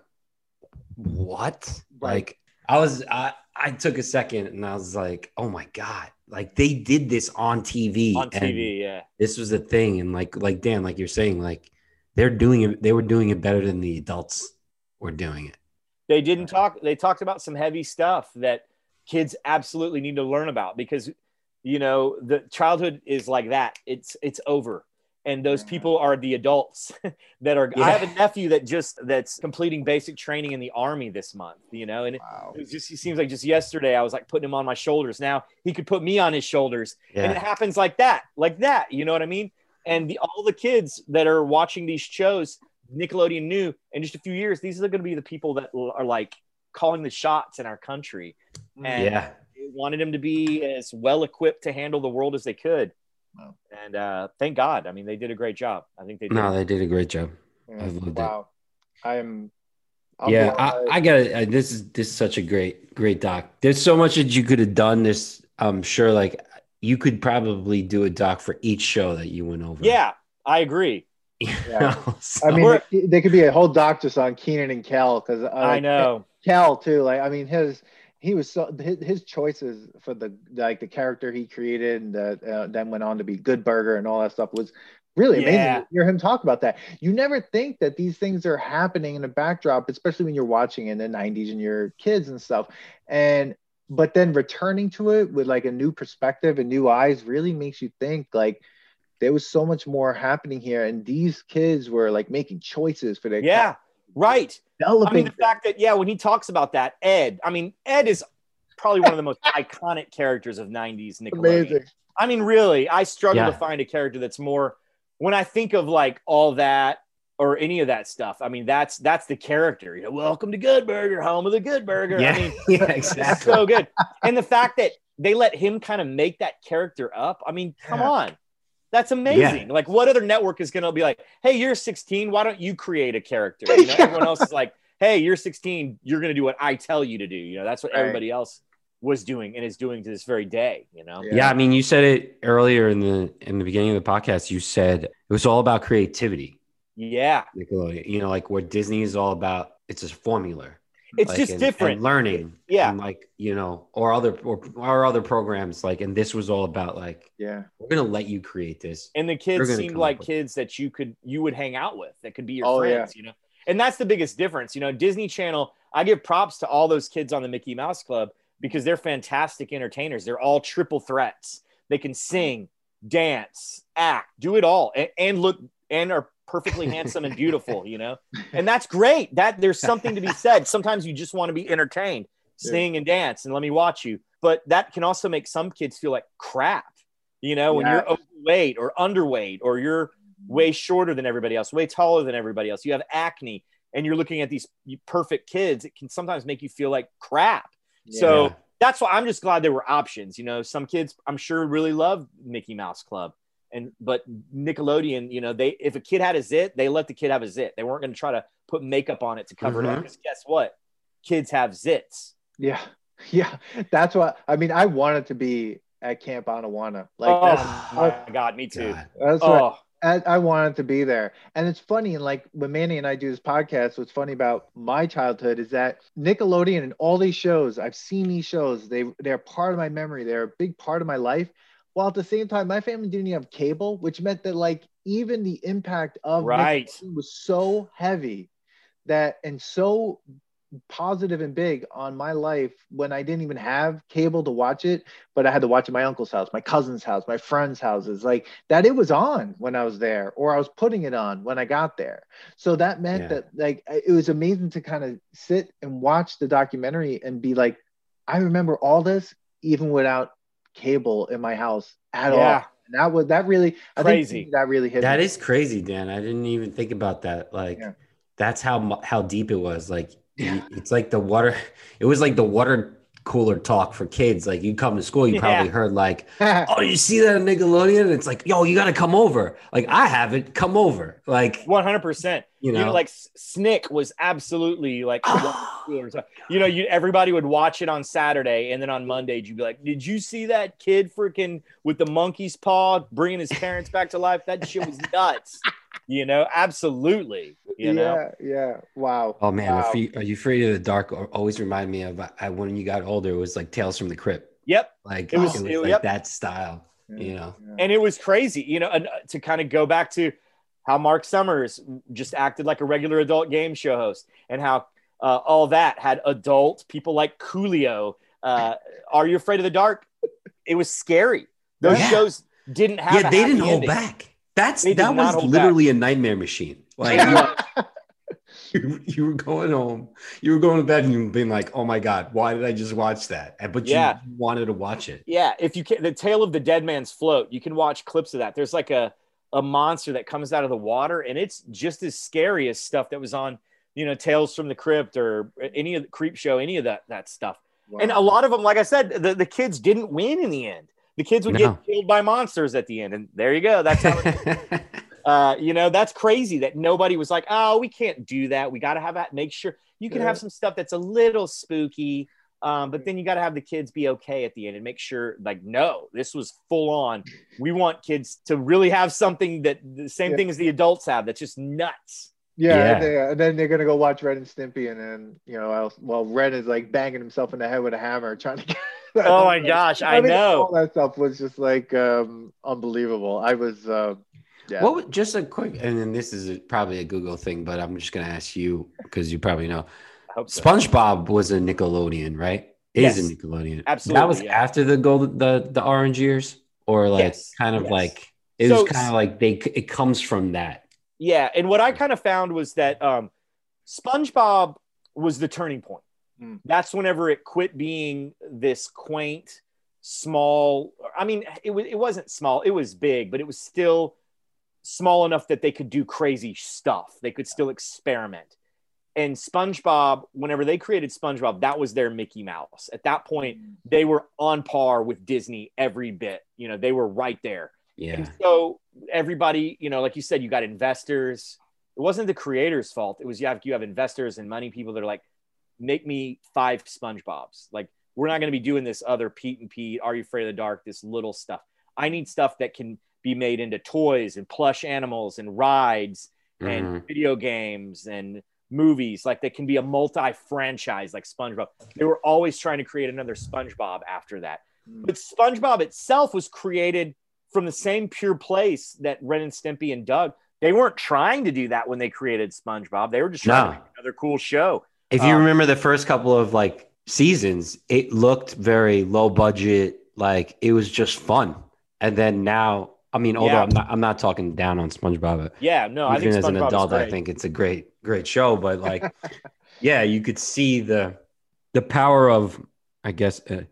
what? Right. Like, I was, I, I took a second and I was like, oh my god, like they did this on TV, On TV, yeah. This was the thing, and like, like Dan, like you're saying, like they're doing it, they were doing it better than the adults were doing it. They didn't talk. They talked about some heavy stuff that kids absolutely need to learn about because, you know, the childhood is like that. It's it's over, and those people are the adults that are. I have a nephew that just that's completing basic training in the army this month. You know, and it, Wow. it just it seems like just yesterday I was like putting him on my shoulders. Now he could put me on his shoulders, and it happens like that, like that. You know what I mean? And the, all the kids that are watching these shows, Nickelodeon knew in just a few years, these are going to be the people that are like calling the shots in our country. Mm. And yeah. wanted them to be as well equipped to handle the world as they could. Wow. And uh, thank God. I mean, they did a great job. I think they did. No, they did a great job. Yeah. I've loved it. wow. I am I'm yeah, I. I got it. This is this is such a great great doc. There's so much that you could have done. This, I'm sure, like you could probably do a doc for each show that you went over. yeah, I agree. Yeah. so- I mean, We're- there, there could be a whole doc just on Kenan and Kel because I know. Kel too. Like, I mean, his he was so his, his choices for the like the character he created and that uh, then went on to be Good Burger and all that stuff was really amazing Yeah. to hear him talk about that. You never think that these things are happening in the backdrop, especially when you're watching in the 90s and you're kids and stuff. And but then returning to it with like a new perspective and new eyes really makes you think like there was so much more happening here and these kids were like making choices for their Yeah, right. I mean, the fact that, yeah, when he talks about that, Ed, I mean, Ed is probably one of the most iconic characters of 90s Nickelodeon. amazing. I mean, really, I struggle Yeah. to find a character that's more when I think of like all that or any of that stuff. I mean, that's that's the character. You know, welcome to Good Burger, home of the Good Burger. yeah, I mean, yeah, exactly. so good. And the fact that they let him kind of make that character up. I mean, come Yeah. on. That's amazing. Like, what other network is going to be like, hey, you're 16. Why don't you create a character? You know, everyone else is like, hey, you're 16. You're going to do what I tell you to do. You know, that's what Right. everybody else was doing and is doing to this very day. You know, Yeah. Yeah, I mean, you said it earlier in the in the beginning of the podcast. You said it was all about creativity, yeah. Nickelodeon. You know, like what Disney is all about. It's a formula. It's like, just and- different. and learning. Yeah. and like you know, or other or, or other programs. Like, and this was all about like Yeah. we're gonna let you create this. and the kids gonna seemed like kids that you could you would hang out with that could be your Oh, friends you know and that's the biggest difference you know disney channel i give props to all those kids on the mickey mouse club because they're fantastic entertainers they're all triple threats they can sing dance act do it all and, and look and are perfectly handsome and beautiful you know? And that's great. That there's something to be said. Sometimes you just want to be entertained Yeah. sing and dance and let me watch you. But that can also make some kids feel like crap you know when Yeah. you're overweight or underweight or you're way shorter than everybody else way taller than everybody else. You have acne and you're looking at these perfect kids. It can sometimes make you feel like crap. So that's why i'm just glad there were options you know? Some kids i'm sure really love mickey mouse club and but nickelodeon you know they if a kid had a zit they let the kid have a zit they weren't going to try to put makeup on it to cover it up mm-hmm. because guess what kids have zits Yeah. Yeah. That's what I mean. I wanted to be at Camp Anawanna. Like oh that's, my god me too God. that's what oh I, I wanted to be there. And it's funny, and like when Manny and I do this podcast, what's funny about my childhood is that Nickelodeon and all these shows, I've seen these shows, they they're part of my memory, they're a big part of my life. While at the same time, my family didn't even have cable, which meant that like even the impact of Right. Was so heavy that and so positive and big on my life when I didn't even have cable to watch it, but I had to watch it at my uncle's house, my cousin's house, my friends' houses, like that it was on when I was there, or I was putting it on when I got there. So that meant Yeah. that like it was amazing to kind of sit and watch the documentary and be like, I remember all this even without cable in my house at Yeah. all. And that was that really I Crazy. think that really hit That me. is crazy, Dan. I didn't even think about that. Like, Yeah. that's how how deep it was. Like, y- it's like the water. It was like the water cooler talk for kids. Like, you come to school, you Yeah. probably heard like, "Oh, you see that on Nickelodeon?" And it's like, "Yo, you got to come over." Like, I haven't come over. Like, 100%. you You know, know, like Snick was absolutely like, you know, you everybody would watch it on Saturday, and then on Monday you'd be like, "Did you see that kid freaking with the monkey's paw bringing his parents back to life? That shit was nuts." You know, absolutely. You know, yeah, yeah. Wow. oh man, Wow. Are, you, are you afraid of the dark? Always remind me of I, when you got older. It was like Tales from the Crypt. yep. Like It it was- was, it- like yep. that style. Yeah, You know, yeah. and it was crazy you know and uh, to kind of go back to how marc summers just acted like a regular adult game show host and how uh, all that had adult people like coolio uh, are you afraid of the dark it was scary those Yeah. shows didn't have yeah, a they didn't happy hold back. That's They that was hold literally a nightmare machine. Like you, you, you were going home, you were going to bed, and you were being like, "Oh my god, why did I just watch that?" But Yeah. you wanted to watch it. yeah if you can the tale of the dead man's float you can watch clips of that there's like a a monster that comes out of the water and it's just as scary as stuff that was on you know tales from the crypt or any of the creep show any of that that stuff Wow. And a lot of them, like I said, the, the kids didn't win in the end. The kids would No. get killed by monsters at the end. And there you go. That's how, it, uh, you know, that's crazy that nobody was like, oh, we can't do that. We got to have that. Make sure you can Yeah. have some stuff that's a little spooky. Um, but then you got to have the kids be okay at the end and make sure, like, no, this was full on. We want kids to really have something that the same Yeah. thing as the adults have that's just nuts. Yeah, Yeah. And, they, and then they're gonna go watch Ren and Stimpy, and then you know, else, well, Ren is like banging himself in the head with a hammer, trying to. Get, Oh my gosh, I mean, know. all that stuff was just like um, unbelievable. I was, uh, yeah. What? would- Just a quick, and then this is a, probably a Google thing, but I'm just gonna ask you because you probably know. So. SpongeBob was a Nickelodeon, right? Is Yes. a Nickelodeon. Absolutely, That was yeah. after the gold, the the orange years, or like Yes, kind of yes. like it So- was kind of like they. It comes from that. Yeah, and what I kind of found was that um, SpongeBob was the turning point. Mm. That's whenever it quit being this quaint, small. I mean, it was it wasn't small; it was big, but it was still small enough that they could do crazy stuff. They could still experiment. And SpongeBob, whenever they created SpongeBob, that was their Mickey Mouse. At that point, they were on par with Disney every bit. You know, they were right there. Yeah. And so everybody, you know, like you said, you got investors. It wasn't the creator's fault. It was you have you have investors and money people that are like, make me five SpongeBob's. Like we're not going to be doing this other Pete and Pete. Are you afraid of the dark? This little stuff. I need stuff that can be made into toys and plush animals and rides and Mhm. video games and movies. Like that can be a multi-franchise like SpongeBob. They were always trying to create another SpongeBob after that. Mm. But SpongeBob itself was created from the same pure place that Ren and Stimpy and Doug. They weren't trying to do that when they created SpongeBob. They were just trying No. to make another cool show. If you Um, remember the first couple of like seasons, it looked very low budget, like it was just fun. And then now, I mean, although Yeah. I'm not, I'm not talking down on SpongeBob. but Yeah, no, I think as an SpongeBob is adult, I think it's a great, great show. But like, yeah, you could see the the power of, I guess, uh,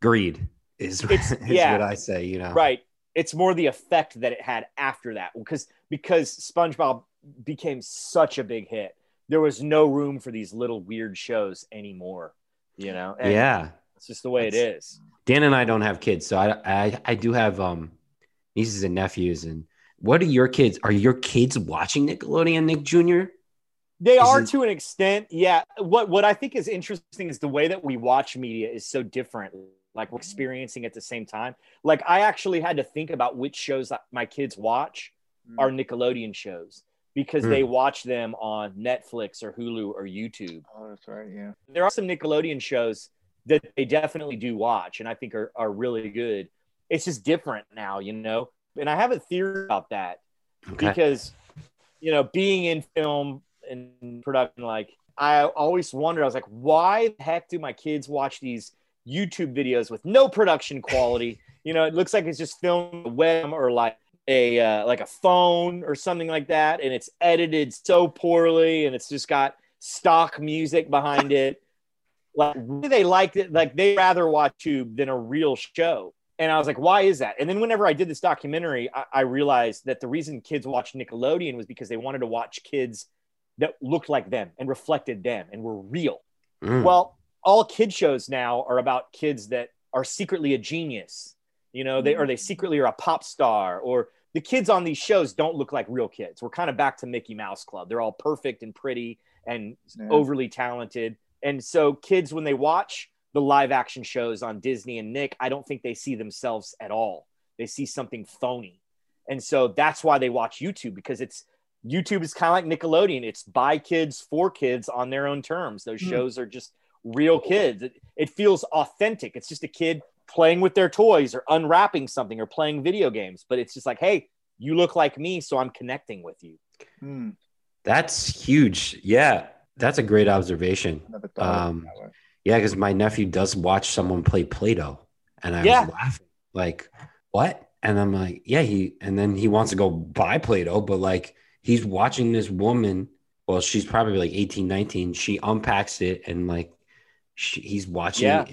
greed is, is yeah. what I say. You know, right. It's more the effect that it had after that because because SpongeBob became such a big hit. There was no room for these little weird shows anymore. You know, And Yeah. it's just the way it is. Dan and I don't have kids, so I, I I do have um nieces and nephews. And what are your kids? Are your kids watching Nickelodeon, Nick Jr.? They Is are it- to an extent, yeah. What what I think is interesting is the way that we watch media is so different. Like we're experiencing at the same time. Like I actually had to think about which shows that my kids watch are Nickelodeon shows because Hmm. they watch them on Netflix or Hulu or YouTube. Oh, that's right. Yeah. There are some Nickelodeon shows that they definitely do watch and I think are, are really good. It's just different now, you know. And I have a theory about that Okay. because you know being in film and production. Like I always wondered, I was like, why the heck do my kids watch these YouTube videos with no production quality? you know, it looks like it's just filmed web or like a uh, like a phone or something like that, and it's edited so poorly, and it's just got stock music behind it. Like they liked it, like they rather watch YouTube than a real show. And I was like, why is that? And then whenever I did this documentary, I, I realized that the reason kids watched Nickelodeon was because they wanted to watch kids that looked like them and reflected them and were real. Mm. Well, all kid shows now are about kids that are secretly a genius. You know they or they secretly are a pop star or the kids on these shows don't look like real kids. We're kind of back to mickey mouse club. They're all perfect and pretty and yeah. overly talented. And so kids when they watch the live action shows on disney and nick i don't think they see themselves at all. They see something phony. And so that's why they watch youtube because it's youtube is kind of like nickelodeon. It's by kids for kids on their own terms. Those mm. shows are just real kids it, it feels authentic it's just a kid playing with their toys or unwrapping something or playing video games. But it's just like, hey, you look like me, so I'm connecting with you. Hmm. That's huge. Yeah, that's a great observation. Um, yeah, because my nephew does watch someone play Play-Doh, and I yeah. was laughing like, "What?" And I'm like, "Yeah." He and then he wants to go buy Play-Doh, but like he's watching this woman. Well, she's probably like 18, 19. She unpacks it and like he's watching yeah.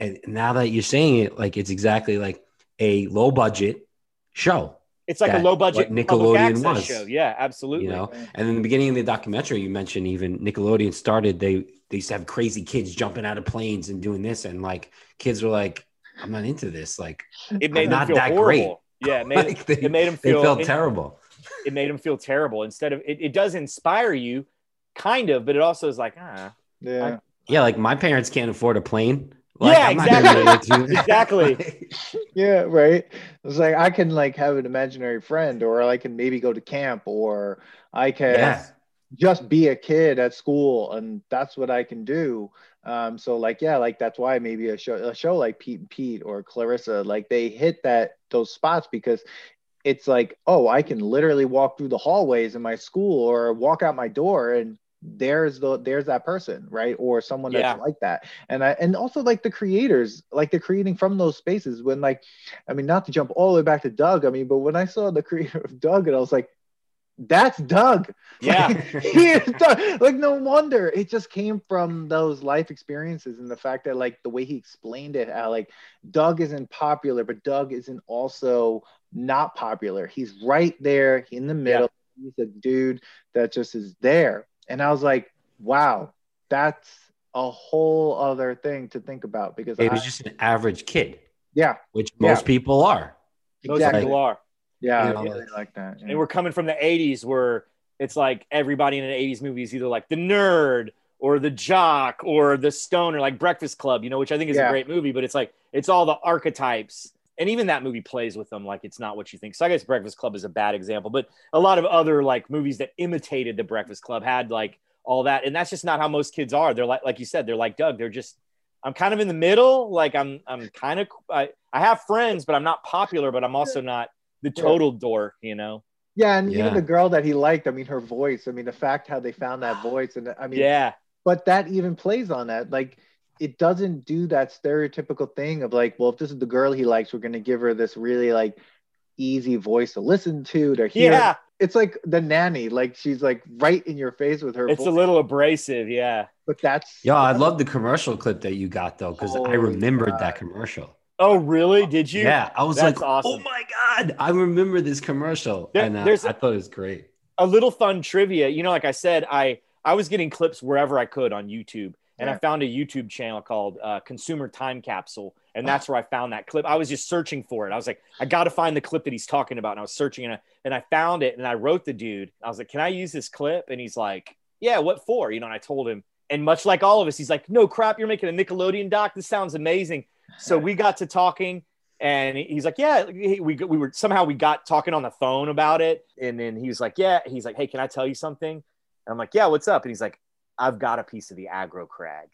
and now that you're saying it like it's exactly like a low budget show it's like a low budget nickelodeon was show. Yeah absolutely. you know? And in the beginning of the documentary you mentioned even nickelodeon started they they used to have crazy kids jumping out of planes and doing this and like kids were like i'm not into this like it made I'm them feel horrible great. yeah it made, like they, it made them feel they felt it, terrible. it made them feel terrible. Instead of it, it does inspire you kind of but it also is like ah yeah yeah, like my parents can't afford a plane. Like, yeah, exactly. exactly. yeah, right. It's like I can like have an imaginary friend, or I can maybe go to camp, or I can yeah. just be a kid at school, and that's what I can do. Um, so like yeah, like that's why maybe a show a show like Pete and Pete or Clarissa, like they hit that those spots because it's like, oh, I can literally walk through the hallways in my school or walk out my door and there's the there's that person right? Or someone that's yeah. like that. And i and also like the creators like they're creating from those spaces when like i mean not to jump all the way back to doug i mean but when i saw the creator of doug and i was like that's doug. Yeah. Like, doug. like no wonder. It just came from those life experiences and the fact that like the way he explained it how like doug isn't popular but doug isn't also not popular. He's right there in the middle. Yeah. he's a dude that just is there and I was like, wow, that's a whole other thing to think about because it was just an average kid. Yeah. Which most yeah. people are. Most exactly. people are. Yeah, you know, I really like that. Yeah. And we're coming from the 80s where it's like everybody in an 80s movie is either like the nerd or the jock or the stoner, like Breakfast Club, you know, which I think is yeah. a great movie, but it's like it's all the archetypes and even that movie plays with them like it's not what you think. So I guess Breakfast Club is a bad example, but a lot of other like movies that imitated the Breakfast Club had like all that, and that's just not how most kids are. They're like like you said, they're like Doug. They're just I'm kind of in the middle. Like I'm I'm kind of I, I have friends, but I'm not popular, but I'm also not the total yeah. dork, you know. Yeah, and yeah. even the girl that he liked, I mean, her voice. I mean, the fact how they found that voice, and I mean, yeah. But that even plays on that, like it doesn't do that stereotypical thing of like, well, if this is the girl he likes, we're gonna give her this really like easy voice to listen to to hear. Yeah. It's like the nanny, like she's like right in your face with her. It's voice. a little abrasive, yeah. But that's yeah. I love the commercial clip that you got though, because I remembered God. that commercial. Oh, really? Did you? Yeah, I was that's like, oh awesome. oh my God, I remember this commercial, there, and uh, I thought it was great. A little fun trivia, you know, like I said, I I was getting clips wherever I could on YouTube and yeah. I found a YouTube channel called uh, Consumer Time Capsule, and that's where I found that clip. I was just searching for it. I was like, I got to find the clip that he's talking about, and I was searching, and I, and I found it, and I wrote the dude. I was like, Can I use this clip? And he's like, Yeah, what for? You know, and I told him, and much like all of us, he's like, No crap, you're making a Nickelodeon doc. This sounds amazing. So we got to talking, and he's like, Yeah, we we were somehow we got talking on the phone about it, and then he was like, Yeah, he's like, Hey, can I tell you something? And I'm like, Yeah, what's up? And he's like, I've got a piece of the aggro crag.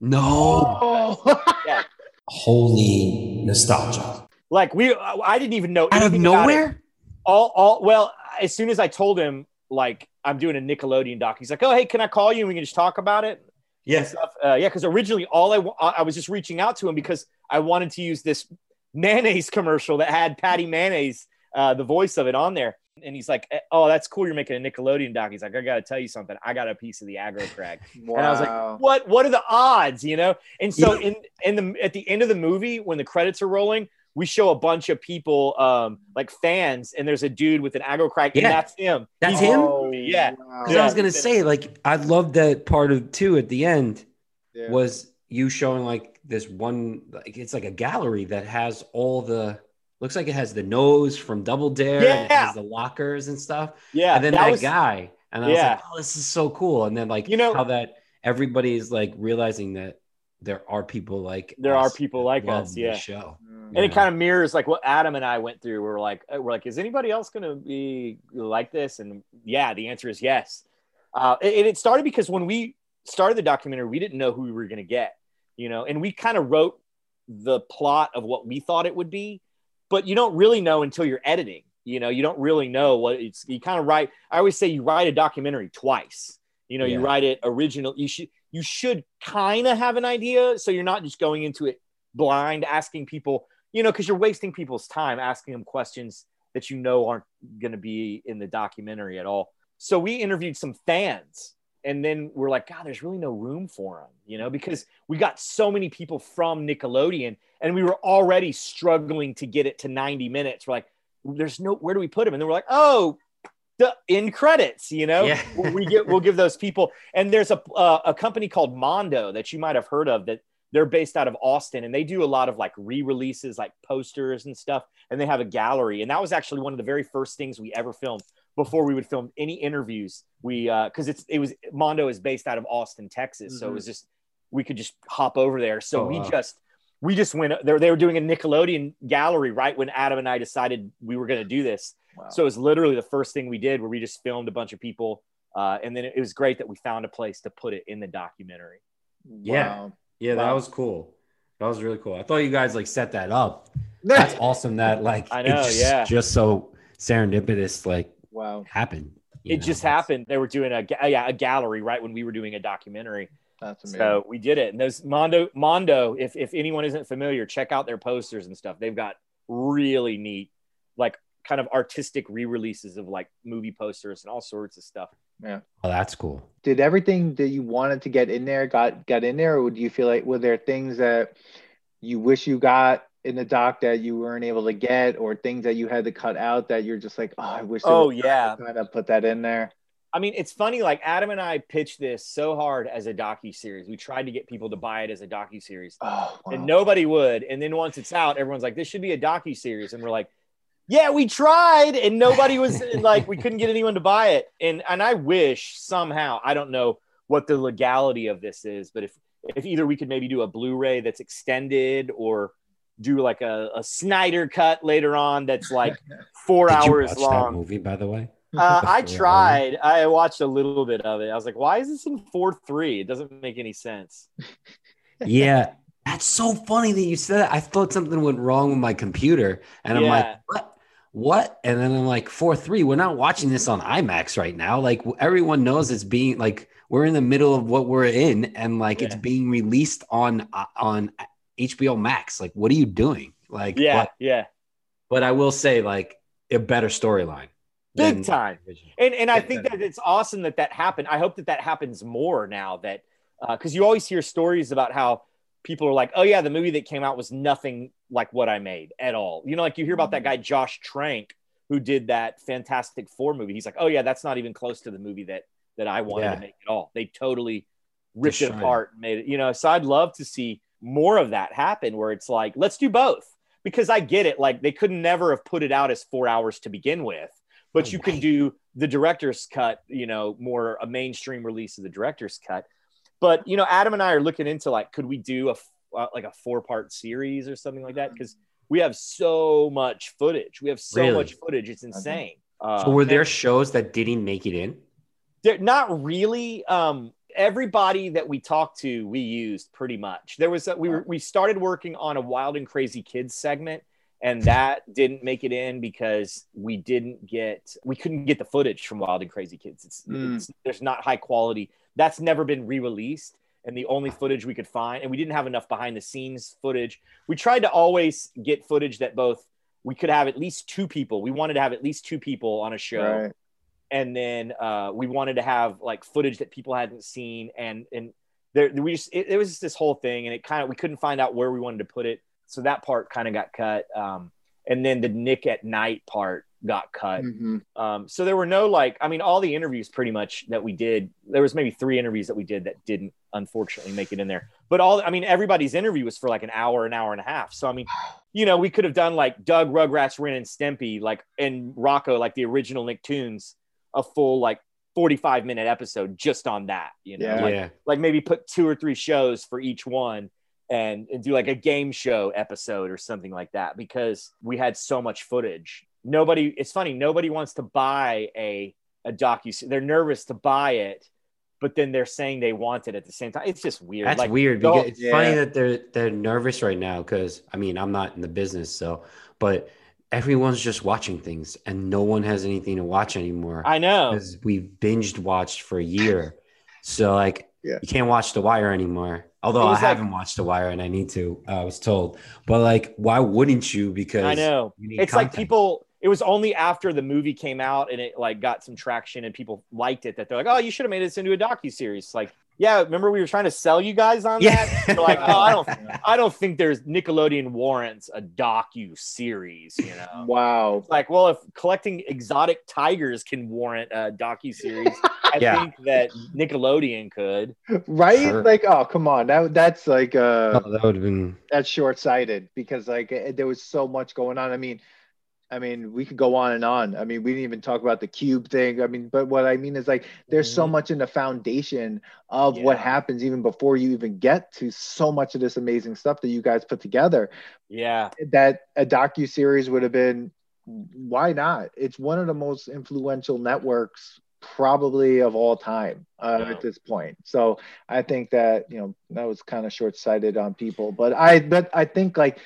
No. Oh. yeah. Holy nostalgia. Like we, I didn't even know out of nowhere. All, all. Well, as soon as I told him, like I'm doing a Nickelodeon doc. He's like, oh hey, can I call you and we can just talk about it? Yes. Uh, yeah, because originally all I I was just reaching out to him because I wanted to use this mayonnaise commercial that had Patti Mayonnaise, uh, the voice of it, on there. And he's like, "Oh, that's cool. You're making a Nickelodeon doc." He's like, "I got to tell you something. I got a piece of the aggro crag." Wow. And I was like, "What? What are the odds?" You know. And so Yeah. in in the at the end of the movie, when the credits are rolling, we show a bunch of people, um, like fans, and there's a dude with an aggro crag, and Yeah. that's him. That's He's him? Oh, movie, Yeah. wow. Because I was gonna say, like, I love that part of two at the end Yeah. was you showing like this one, like it's like a gallery that has all the looks like it has the nose from Double Dare, and it Yeah. has the lockers and stuff, Yeah. and then that, was, guy, and I was like, oh, this is so cool, and then like You know- how that everybody's like realizing that there are people like There are people like us, the yeah. show. And it kind of mirrors like what Adam and I went through. We're like, uh, we're like, is anybody else going to be like this? And yeah, the answer is yes. Uh, and it started because when we started the documentary, we didn't know who we were going to get, you know, and we kind of wrote the plot of what we thought it would be, but you don't really know until you're editing. You know, you don't really know what it's. You kind of write. I always say you write a documentary twice. You know, you write it original. You should you should kind of have an idea, so you're not just going into it blind, asking people. You know, because you're wasting people's time asking them questions that you know aren't going to be in the documentary at all. So we interviewed some fans, and then we're like, God, there's really no room for them. You know, because we got so many people from Nickelodeon, and we were already struggling to get it to 90 minutes. We're like, there's no where do we put them? And then we're like, oh, the in credits, you know, Yeah. we get we'll give those people. And there's a uh, a company called Mondo that you might have heard of that they're based out of Austin and they do a lot of like re-releases, like posters and stuff. And they have a gallery. And that was actually one of the very first things we ever filmed before we would film any interviews. We uh because it's it was Mondo is based out of Austin, Texas. So it Mhm. was just we could just hop over there. So Oh, we wow. just we just went there. they were doing a Nickelodeon gallery right when Adam and I decided we were going to do this. Wow. So it was literally the first thing we did where we just filmed a bunch of people. Uh, and then it was great that we found a place to put it in the documentary. Yeah. Wow. Yeah, that was cool. That was really cool. I thought you guys like set that up. That's awesome. That like I know, just, yeah. just so serendipitous like wow. happened. It know? just That's- happened. They were doing a yeah a gallery right when we were doing a documentary. That's amazing. So we did it. And those Mondo Mondo, if if anyone isn't familiar, check out their posters and stuff. They've got really neat, like kind of artistic re-releases of like movie posters and all sorts of stuff. Yeah. Oh, that's cool. Did everything that you wanted to get in there got got in there, or would you feel like were there things that you wish you got in the doc that you weren't able to get, or things that you had to cut out that you're just like, oh, I wish. Oh yeah. kind of put that in there. I mean, it's funny. Like Adam and I pitched this so hard as a docu series. We tried to get people to buy it as a docu series, Oh, wow. and nobody would. And then once it's out, everyone's like, "This should be a docu series," and we're like, "Yeah, we tried," and nobody was like, we couldn't get anyone to buy it. And and I wish somehow, I don't know what the legality of this is, but if if either we could maybe do a Blu-ray that's extended or do like a, a Snyder cut later on that's like four hours long. movie, by the way? Uh, I tried. I watched a little bit of it. I was like, why is this in 4 3? It doesn't make any sense. Yeah. That's so funny that you said that. I thought something went wrong with my computer. And I'm Yeah. like, what? What? And then I'm like, 4 3. We're not watching this on IMAX right now. Like, everyone knows it's being like, we're in the middle of what we're in, and like it's being released on uh, on HBO Max. Like, what are you doing? Like, Yeah, yeah. but I will say, like, a better storyline. Big time. And, and I think that it's awesome that that happened. I hope that that happens more now that, uh, because you always hear stories about how people are like, oh, yeah, the movie that came out was nothing like what I made at all. You know, like you hear about that mm-hmm. guy, Josh Trank, who did that Fantastic Four movie. He's like, oh, yeah, that's not even close to the movie that that I wanted Yeah. to make at all. They totally ripped it. apart and made it, you know. So I'd love to see more of that happen where it's like, let's do both. Because I get it, like they could never have put it out as four hours to begin with, but No you can do the director's cut, you know, more a mainstream release of the director's cut. But you know, Adam and I are looking into like, could we do a, uh, like a four part series or something like that? Because we have so much footage. We have so Really? much footage. It's insane. Uh, So, were and- there shows that didn't make it in? they're not really um everybody that we talked to we used pretty much there was a, we were we started working on a wild and crazy kids segment and that didn't make it in because we didn't get we couldn't get the footage from Wild and Crazy Kids. It's, Mm. it's there's not high quality. That's never been re-released, and the only footage we could find, and we didn't have enough behind the scenes footage. We tried to always get footage that both we could have at least two people. We wanted to have at least two people on a show Right. And then uh, we wanted to have like footage that people hadn't seen and and there we just it, it was just this whole thing and it kind of we couldn't find out where we wanted to put it. So that part kind of got cut um, and then the nick at night part got cut. Mhm. um, so there were no like i mean all the interviews pretty much that we did there was maybe three interviews that we did that didn't unfortunately make it in there. But all i mean everybody's interview was for like an hour an hour and a half. So i mean you know we could have done like doug rugrats ren and stimpy like and rocko like the original nicktoons a full like 45 minute episode just on that you know Yeah. like, yeah. like maybe put two or three shows for each one and, and do like a game show episode or something like that because we had so much footage nobody it's funny nobody wants to buy a a docu they're nervous to buy it but then they're saying they want it at the same time it's just weird That's like weird because it's Yeah. funny that they're they're nervous right now because I mean I'm not in the business so but everyone's just watching things and no one has anything to watch anymore i know because we've binged watched for a year. So like Yeah. you can't watch The Wire anymore. Although I like- haven't watched The Wire and I need to. uh, I was told, but like, why wouldn't you? Because i know you need it's like people it was only after the movie came out and it like got some traction and people liked it that they're like oh you should have made this into a docu-series like yeah remember we were trying to sell you guys on Yeah. that They're like oh i don't i don't think there's nickelodeon warrants a docu-series you know Wow. It's like well if collecting exotic tigers can warrant a docu-series i Yeah. think that nickelodeon could Right? Sure. Like, oh, come on. That that's like uh Oh, that would have been that's short sighted because like there was so much going on. I mean, I mean, we could go on and on. I mean, we didn't even talk about the cube thing. I mean, but what I mean is like there's so Mhm. much in the foundation of what happens even before you even get to so much of this amazing stuff that you guys put together. yeah That a docu series would have been why not? It's one of the most influential networks probably of all time uh, Yeah. at this point. So I think that you know that was kind of short sighted on people, but I but I think like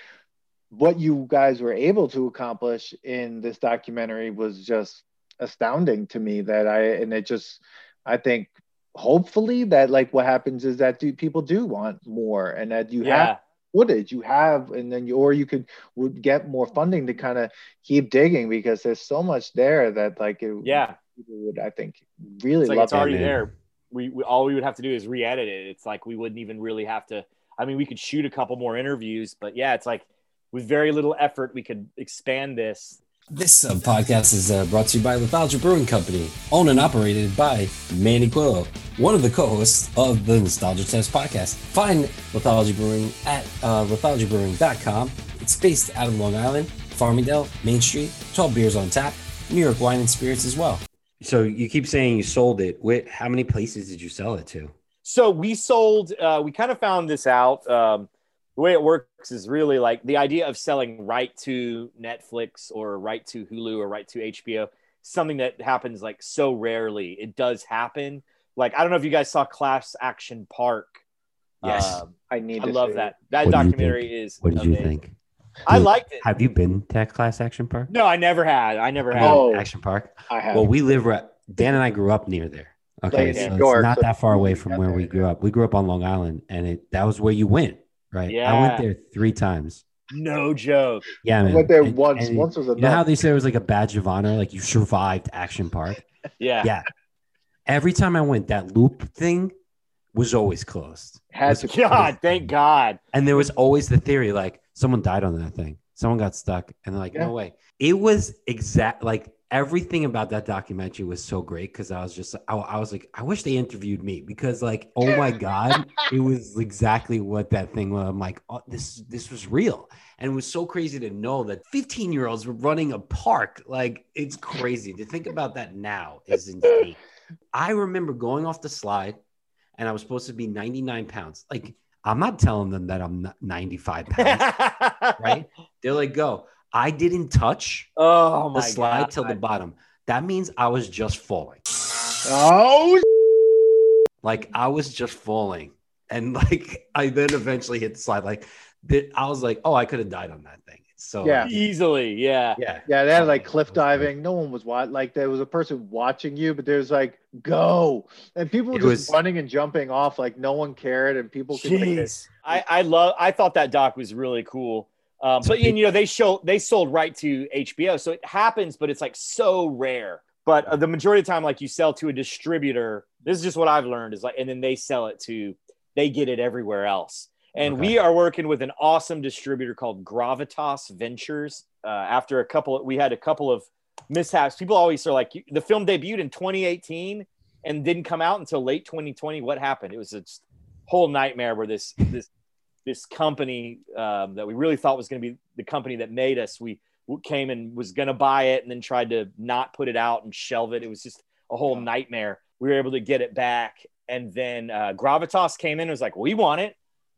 what you guys were able to accomplish in this documentary was just astounding to me. That I and it just I think hopefully that like what happens is that do, people do want more and that you have footage you have and then you or you could would get more funding to kind of keep digging because there's so much there that like it, yeah people would i think really it's like it's already man. there. We, we all we would have to do is re-edit it. It's like we wouldn't even really have to. I mean, we could shoot a couple more interviews, but yeah, it's like with very little effort, we could expand this. This uh, podcast is uh, brought to you by Lethargia Brewing Company, owned and operated by Manny Quillo, one of the co-hosts of the Nostalgia Test podcast. Find Lethargia Brewing at uh, lethargiabrewing.com. It's based out of Long Island, Farmingdale, Main Street, 12 beers on tap, New York wine and spirits as well. So you keep saying you sold it. Wait, how many places did you sell it to? So we sold. Uh, we kind of found this out. Um, the way it works is really like the idea of selling right to Netflix or right to Hulu or right to HBO. Something that happens like so rarely. It does happen. Like I don't know if you guys saw Class Action Park. Yes. Um, i need I to love that. That What documentary is. What did you amazing. think? I liked it. Have you been to Class Action Park? No, I never had. I never had. Oh. Action Park. i have Well, we live right. Dan and I grew up near there. Okay, Like so in it's York, not so that far away from where there, we grew up. We grew up on Long Island, and it that was where you went, right? Yeah. I went there three times. No joke. Yeah, i went there And- once and once was You know how they say it was like a badge of honor, like you survived Action Park. Yeah. Yeah. Every time I went, that loop thing was always closed, had to God, thank God. and there was always the theory like someone died on that thing, someone got stuck, and they're like, Yeah. no way. It was exact like everything about that documentary was so great because I was just I, I was like I wish they interviewed me because like oh my god it was exactly what that thing was I'm like oh, this this was real. And it was so crazy to know that 15 year olds were running a park like it's crazy. To think about that now is insane. I remember going off the slide and I was supposed to be 99 pounds. Like I'm not telling them that I'm not 95 pounds right? They're like go I didn't touch Oh the slide God. till the bottom. That means I was just falling. oh Like I was just falling. And like I then eventually hit the slide. Like I was like, oh, I could have died on that thing. So Yeah. Easily, yeah. yeah, Yeah, they had like cliff diving. No one was watching. Like there was a person watching you, but there's like go, and people were It just was- running and jumping off. Like no one cared, and people could. Like, Jeez. I, I love I thought that doc was really cool. Um, but you know they show they sold right to HBO, so it happens, but it's like so rare. But uh, the majority of the time, like you sell to a distributor. This is just what I've learned is like, and then they sell it to, they get it everywhere else. And Okay. we are working with an awesome distributor called Gravitas Ventures. Uh, after a couple, we had a couple of mishaps. People always are like, the film debuted in 2018 and didn't come out until late 2020. What happened? It was a whole nightmare where this this this company um, that we really thought was going to be the company that made us, we came and was going to buy it and then tried to not put it out and shelve it. It was just a whole nightmare. We were able to get it back, and then uh, Gravitas came in and was like, "We want it,"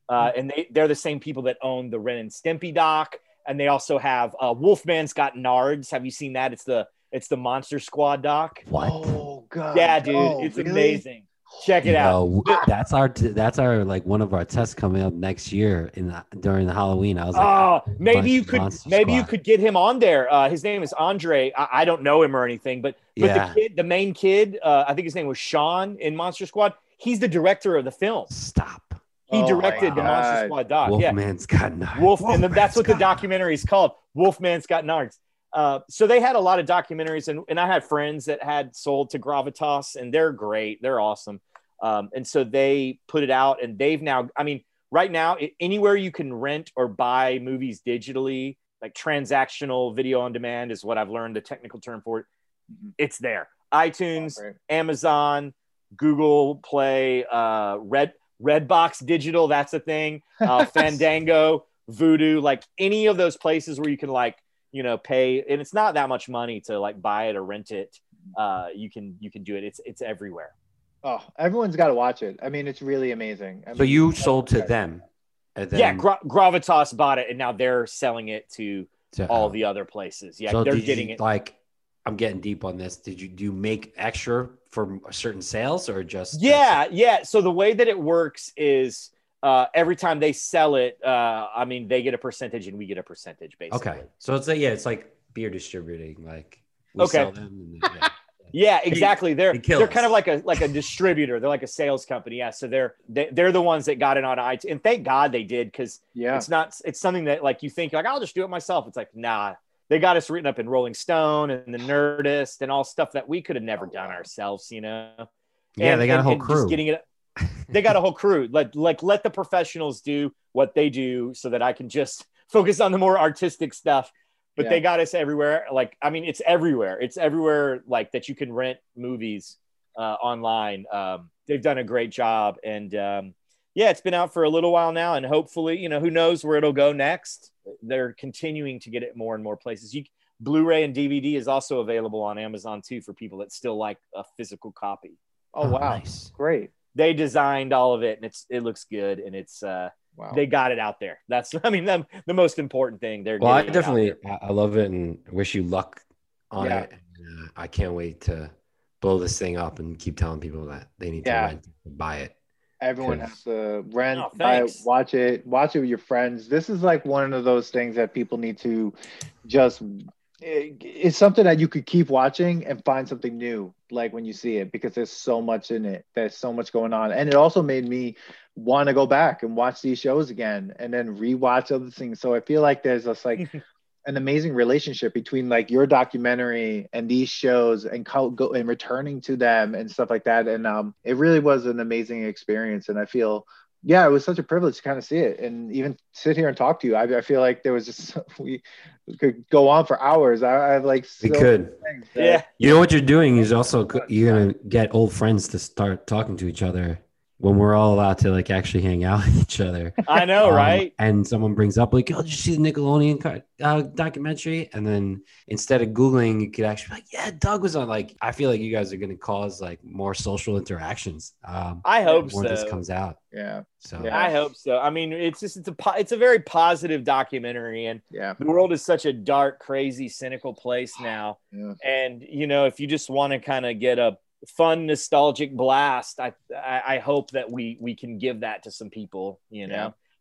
uh, and they they're the same people that own the Ren and Stimpy doc, and they also have uh, Wolfman's Got Nards. Have you seen that? It's the it's the Monster Squad doc. what? Oh god. Yeah, dude, no, it's really? amazing. Check it out. Yo, that's our t- that's our like one of our tests coming up next year in the, during the Halloween. I was like, Oh, maybe you could Monster maybe you could get him on there. Uh, his name is Andre. I, I don't know him or anything, but but Yeah. the kid, the main kid, uh, I think his name was Sean in Monster Squad. He's the director of the film. stop. He Oh directed the Monster Squad doc. Yeah, Wolfman's got knives. Wolf, and then that's what the documentary is called. Wolfman's Got Nards. Uh, so they had a lot of documentaries, and, and I had friends that had sold to Gravitas, and they're great. They're awesome. Um, and so they put it out, and they've now, I mean, right now, anywhere you can rent or buy movies digitally, like transactional video on demand is what I've learned the technical term for it. Mhm. It's there. iTunes, Right. Amazon, Google Play, uh, Red Redbox Digital. That's a thing. Uh, Fandango, Vudu, like any of those places where you can like you know pay, and it's not that much money to like buy it or rent it. Uh, you can you can do it. It's it's everywhere. Oh, everyone's got to watch it. I mean, it's really amazing. I So mean, you sold to them, and then yeah, Gra- Gravitas bought it, and now they're selling it to to, all uh, the other places. Yeah, so they're getting you, it. Like, I'm getting deep on this. Did you do you make extra for certain sales or just Yeah, yeah. So the way that it works is uh, every time they sell it, uh, I mean, they get a percentage and we get a percentage, basically. Okay, so it's like yeah, it's like beer distributing. Like we Okay. sell them. And then, yeah. Yeah, exactly. They're they they're kind of like a like a distributor. They're like a sales company. Yeah. So they're they, they're the ones that got it on iTunes, and thank God they did because yeah, it's not it's something that like you think like I'll just do it myself. It's like nah, they got us written up in Rolling Stone and the Nerdist and all stuff that we could have never Oh, done wow. ourselves. You know. yeah, And- they got a whole and just crew. Getting it, they got a whole crew. Like like let the professionals do what they do, so that I can just focus on the more artistic stuff. But Yeah. they got us everywhere. Like I mean, it's everywhere. It's everywhere. Like that you can rent movies uh, online. Um, they've done a great job, and um, yeah, it's been out for a little while now, and hopefully, you know, who knows where it'll go next. They're continuing to get it more and more places. You Blu-ray and DVD is also available on Amazon too for people that still like a physical copy oh wow, nice. great, they designed all of it and it's it looks good and it's uh wow. they got it out there that's i mean the, the most important thing they're Well, I getting it out definitely. I I love it and wish you luck on Yeah. it. And, uh, I can't wait to blow this thing up and keep telling people that they need Yeah. to rent buy it. Everyone Cause- has to rent, Oh, buy it, watch it, watch it with your friends. This is like one of those things that people need to just. It- It's something that you could keep watching and find something new, like when you see it, because there's so much in it. There's so much going on, and it also made me want to go back and watch these shows again, and then rewatch other things. So I feel like there's just like an amazing relationship between like your documentary and these shows and co- go and returning to them and stuff like that and um it really was an amazing experience and i feel yeah it was such a privilege to kind of see it and even sit here and talk to you. I, I feel like there was just we could go on for hours. I, I have like We could. that- yeah. You know what you're doing is also you're gonna get old friends to start talking to each other when we're all allowed to like actually hang out with each other. i know Um, right And someone brings up like, "Oh, did you see the Nickelodeon uh, documentary?" And then instead of googling, you could actually be like, "Yeah, Doug was on." Like, I feel like you guys are going to cause like more social interactions. Um, i hope so when this comes out. yeah So Yeah. i hope so i mean it's just it's a po- it's a very positive documentary and yeah the world is such a dark crazy cynical place now yeah and you know if you just want to kind of get a fun nostalgic blast I, I i hope that we we can give that to some people you know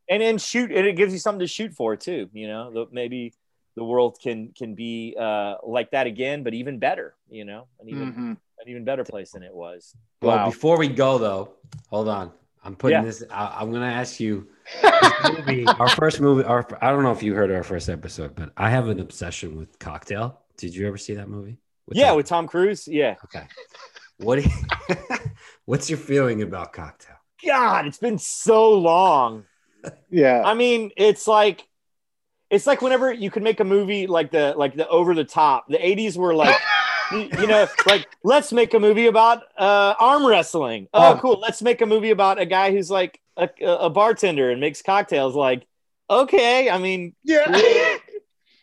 Yeah. and and shoot and it gives you something to shoot for too you know maybe the world can can be uh, like that again, but even better. You know, an even Mhm. an even better place than it was. Well, Wow. before we go though, hold on. I'm putting Yeah. this. I, I'm gonna ask you. movie, our first movie. Our I don't know if you heard our first episode, but I have an obsession with Cocktail. Did you ever see that movie? With yeah, Tom- with Tom Cruise. Yeah. okay. What? you- what's your feeling about Cocktail? God, it's been so long. Yeah. I mean, it's like it's like whenever you could make a movie like the like the over the top. The 80s were like you, you know, like let's make a movie about uh arm wrestling. Oh, Oh. cool. Let's make a movie about a guy who's like a, a bartender and makes cocktails like okay, I mean, yeah.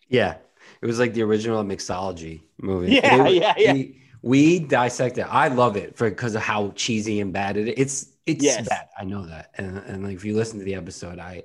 Yeah, it was like the original mixology movie. Yeah, It- yeah, yeah. We, we dissect it. I love it for because of how cheesy and bad it is. It's it's Yes. bad. I know that. And and like if you listen to the episode, I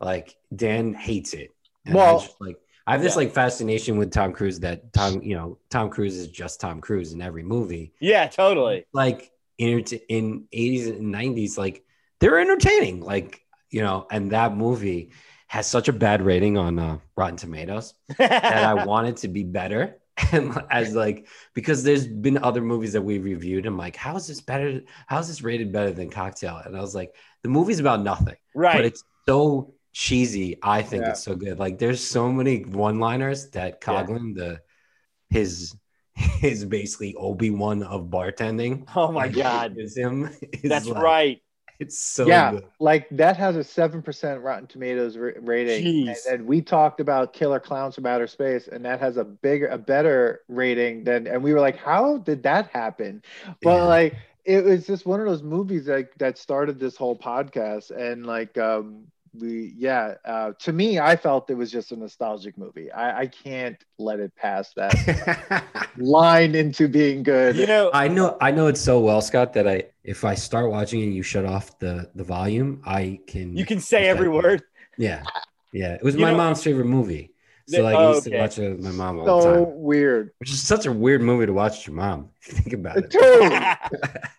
like Dan hates it. And I Well- just, like I have this Yeah. like fascination with Tom Cruise that Tom you know Tom Cruise is just Tom Cruise in every movie. yeah, totally. Like in in eighties and nineties, like they're entertaining. Like you know, and that movie has such a bad rating on uh, Rotten Tomatoes that I wanted it to be better. And as like because there's been other movies that we reviewed, I'm like, how is this better? How is this rated better than Cocktail? And I was like, the movie's about nothing, Right. but it's so cheesy. I think Yeah. it's so good. Like there's so many one-liners that Yeah. The his his basically Obi Wan of bartending. Oh my god. is him. is That's like- right. It's so yeah, good. like that has a seven percent Rotten Tomatoes ra- rating, and, and we talked about Killer Clowns from Outer Space, and that has a bigger, a better rating than. And we were like, how did that happen? But Yeah. like, it was just one of those movies like that started this whole podcast, and like, um, we, yeah, uh, to me, I felt it was just a nostalgic movie. I, I can't let it pass that line into being good. You know, I know I know it so well, Scott, that I if I start watching and you shut off the the volume, I can you can say every word. Yeah. Yeah. It was You my know- mom's favorite movie. So like oh, I used okay. to watch it with my mom all the time. so weird. Which is such a weird movie to watch with your mom. Think about it.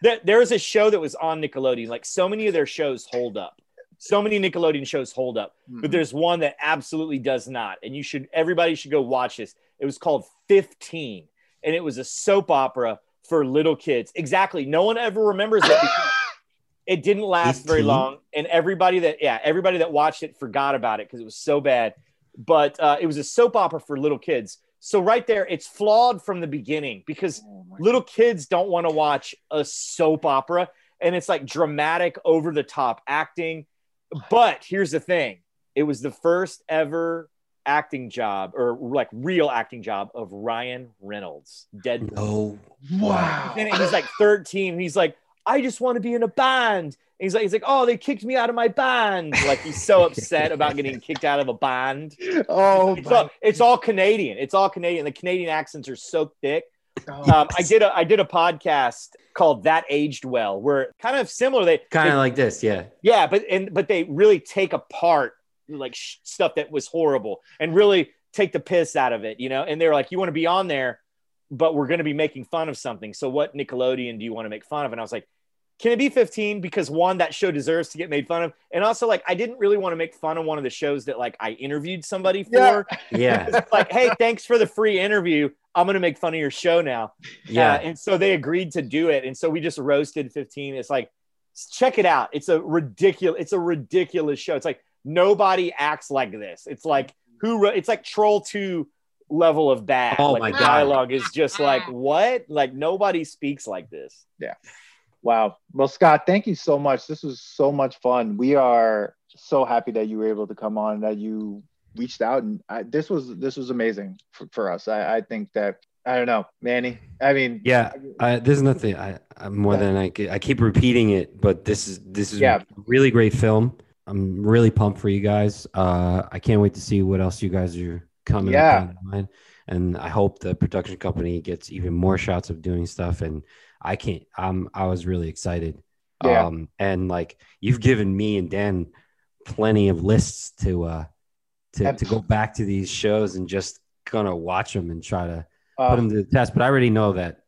There, there was a show that was on Nickelodeon. Like so many of their shows hold up. So many Nickelodeon shows hold up, but there's one that absolutely does not. And you should, everybody should go watch this. It was called 15, and it was a soap opera for little kids. Exactly. No one ever remembers it it didn't last very long. And everybody that, yeah, everybody that watched it forgot about it because it was so bad. But uh, it was a soap opera for little kids. So right there, it's flawed from the beginning because Oh little kids don't want to watch a soap opera and it's like dramatic over the top acting but here's the thing. It was the first ever acting job or like real acting job of ryan reynolds dead No. Wow. and he's like 13 he's like i just want to be in a band. And he's like he's like oh they kicked me out of my band. Like he's so upset about getting kicked out of a band. Oh, it's all, it's all canadian. It's all canadian. The canadian accents are so thick um, I did a I did a podcast called That Aged Well, where kind of similar. They Kind of like this, yeah. yeah, but and but they really take apart like sh- stuff that was horrible and really take the piss out of it, you know. And they're like, you want to be on there, but we're going to be making fun of something. So what Nickelodeon do you want to make fun of? And I was like. Can it be 15? Because one, that show deserves to get made fun of. And also, like, I didn't really want to make fun of one of the shows that like I interviewed somebody for. Yeah. Yeah. Like, hey, thanks for the free interview. I'm gonna make fun of your show now. Yeah. Uh, and so they agreed to do it. And so we just roasted 15. It's like, check it out. It's a ridiculous, it's a ridiculous show. It's like nobody acts like this. It's like who wrote it's like troll 2 level of bad. Oh like my the God. dialogue is just like what? Like nobody speaks like this. Wow. Well, Scott, thank you so much. This was so much fun. We are so happy that you were able to come on, that you reached out, and I, this was this was amazing for, for us. I, I think that I don't know, Manny. I mean, Yeah. I, there's nothing I, I'm more Yeah. than I keep repeating it, but this is this is Yeah. a really great film. I'm really pumped for you guys. Uh, I can't wait to see what else you guys are coming Yeah. up. And I hope the production company gets even more shots of doing stuff. And I can't. I'm. I was really excited. Yeah. Um, and like you've given me and Dan plenty of lists to uh to, Ab- to go back to these shows and just gonna watch them and try to put uh, them to the test. But I already know that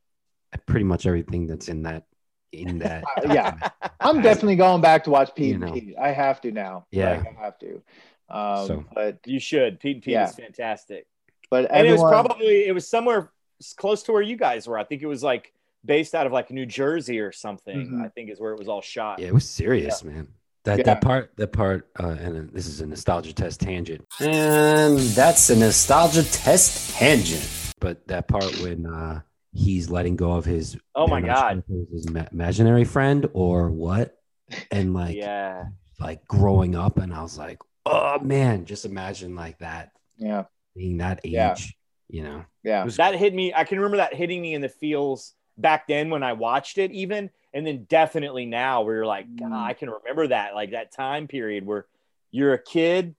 pretty much everything that's in that in that. Uh, yeah. I'm definitely going back to watch Pete You and know. Pete. I have to now. Yeah. Like, I have to. Um, So- but You should. Pete and Pete Yeah. is fantastic. But and it was probably it was somewhere close to where you guys were. I think it was like based out of like New Jersey or something. Mhm. I think is where it was all shot. Yeah, it was serious, man. That Yeah. that part, that part, uh, and this is a nostalgia test tangent, and that's a nostalgia test tangent. But that part when uh, he's letting go of his Oh my I'm sure God. if it was his imaginary friend or what, and like yeah. like growing up, and I was like, oh man, just imagine like that yeah, being that age, Yeah. you know. yeah, that hit me. I can remember that hitting me in the feels back then when I watched it, even, and then definitely now where you're like, God, Mm. I can remember that, like that time period where you're a kid,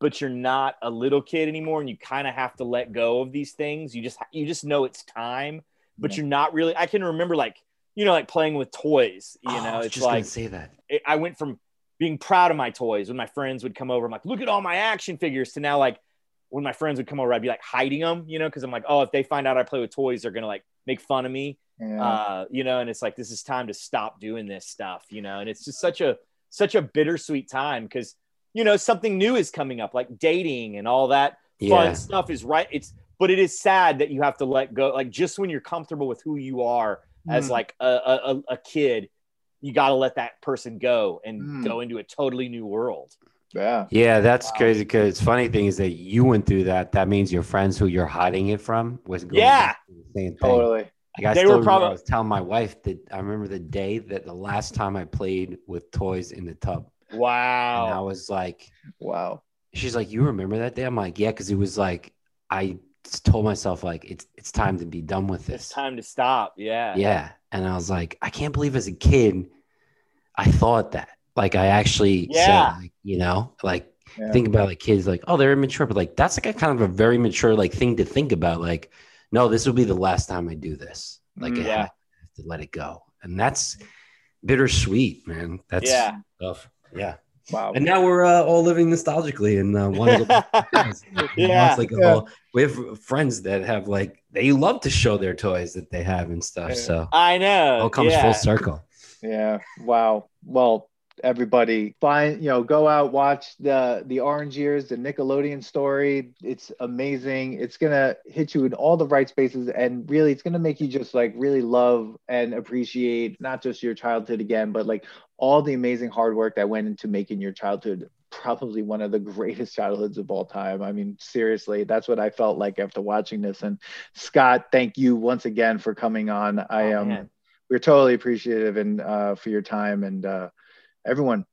but you're not a little kid anymore, and you kind of have to let go of these things. You just you just know it's time, but Yeah. you're not really. I can remember like you know like playing with toys. You Oh, know, it's just like say that. it, I went from being proud of my toys when my friends would come over. I'm like, look at all my action figures to now like when my friends would come over, I'd be like hiding them, you know, because I'm like, oh, if they find out I play with toys, they're gonna like make fun of me, yeah. uh, you know. And it's like this is time to stop doing this stuff, you know. And it's just such a such a bittersweet time because you know something new is coming up, like dating and all that fun stuff is right. It's but it is sad that you have to let go. Like just when you're comfortable with who you are as Mm. like a, a, a- a kid, you got to let that person go and Mm. go into a totally new world. Yeah, yeah, that's Wow. crazy. Because funny thing is that you went through that. That means your friends who you're hiding it from was going Yeah. through the same thing. totally. Like I They still were probably- I was telling my wife that I remember the day that the last time I played with toys in the tub. Wow. And I was like, Wow. she's like, You remember that day? I'm like, Yeah, because it was like I told myself like it's it's time to be done with this. It's this. time to stop. Yeah. Yeah. And I was like, I can't believe as a kid I thought that. Like I actually Yeah. said, like, you know, like Yeah. think about like kids like, oh, they're immature, but like that's like a kind of a very mature like thing to think about. Like, no, this will be the last time I do this. Like Mm. I Yeah. have to let it go. And that's bittersweet, man. That's Yeah. tough. Yeah. Wow. And now we're uh, all living nostalgically and uh, want to go back to toys. You know, Yeah. like Yeah. whole, we have friends that have like they love to show their toys that they have and stuff. So I know. it all comes yeah. full circle. Yeah. Wow. Well, everybody, find you know, go out, watch the the Orange Years, the Nickelodeon story. It's amazing. It's gonna hit you in all the right spaces, and really, it's gonna make you just like really love and appreciate not just your childhood again, but like all the amazing hard work that went into making your childhood probably one of the greatest childhoods of all time. I mean, seriously, that's what I felt like after watching this. And Scott, thank you once again for coming on. I Oh, am. man. we're totally appreciative and uh, for your time and uh, everyone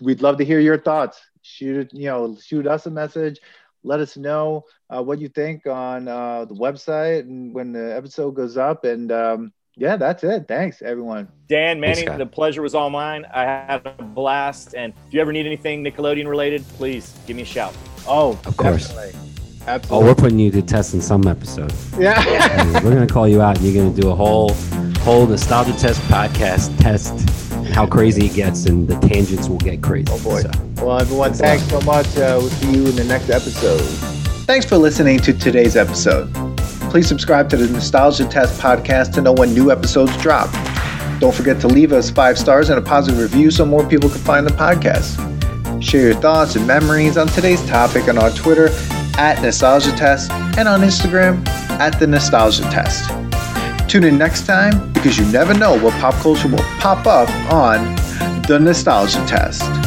we'd love to hear your thoughts shoot you know shoot us a message let us know uh, what you think on uh, the website and when the episode goes up and um, yeah that's it thanks everyone Dan, Thanks, Manny, Scott. the pleasure was all mine. I had a blast. And if you ever need anything Nickelodeon related, please give me a shout. oh Of course. definitely. Oh, we're putting you to test in some episode. yeah we're gonna call you out, and you're gonna do a whole, whole nostalgia test podcast test. How crazy it gets, and the tangents will get crazy. Oh, boy. So, Well, everyone, thanks so much. Uh, we'll see you in the next episode. Thanks for listening to today's episode. Please subscribe to the Nostalgia Test podcast to know when new episodes drop. Don't forget to leave us five stars and a positive review so more people can find the podcast. Share your thoughts and memories on today's topic on our Twitter at Nostalgia Test and on Instagram at The Nostalgia Test. Tune in next time because you never know what pop culture will pop up on The Nostalgia Test.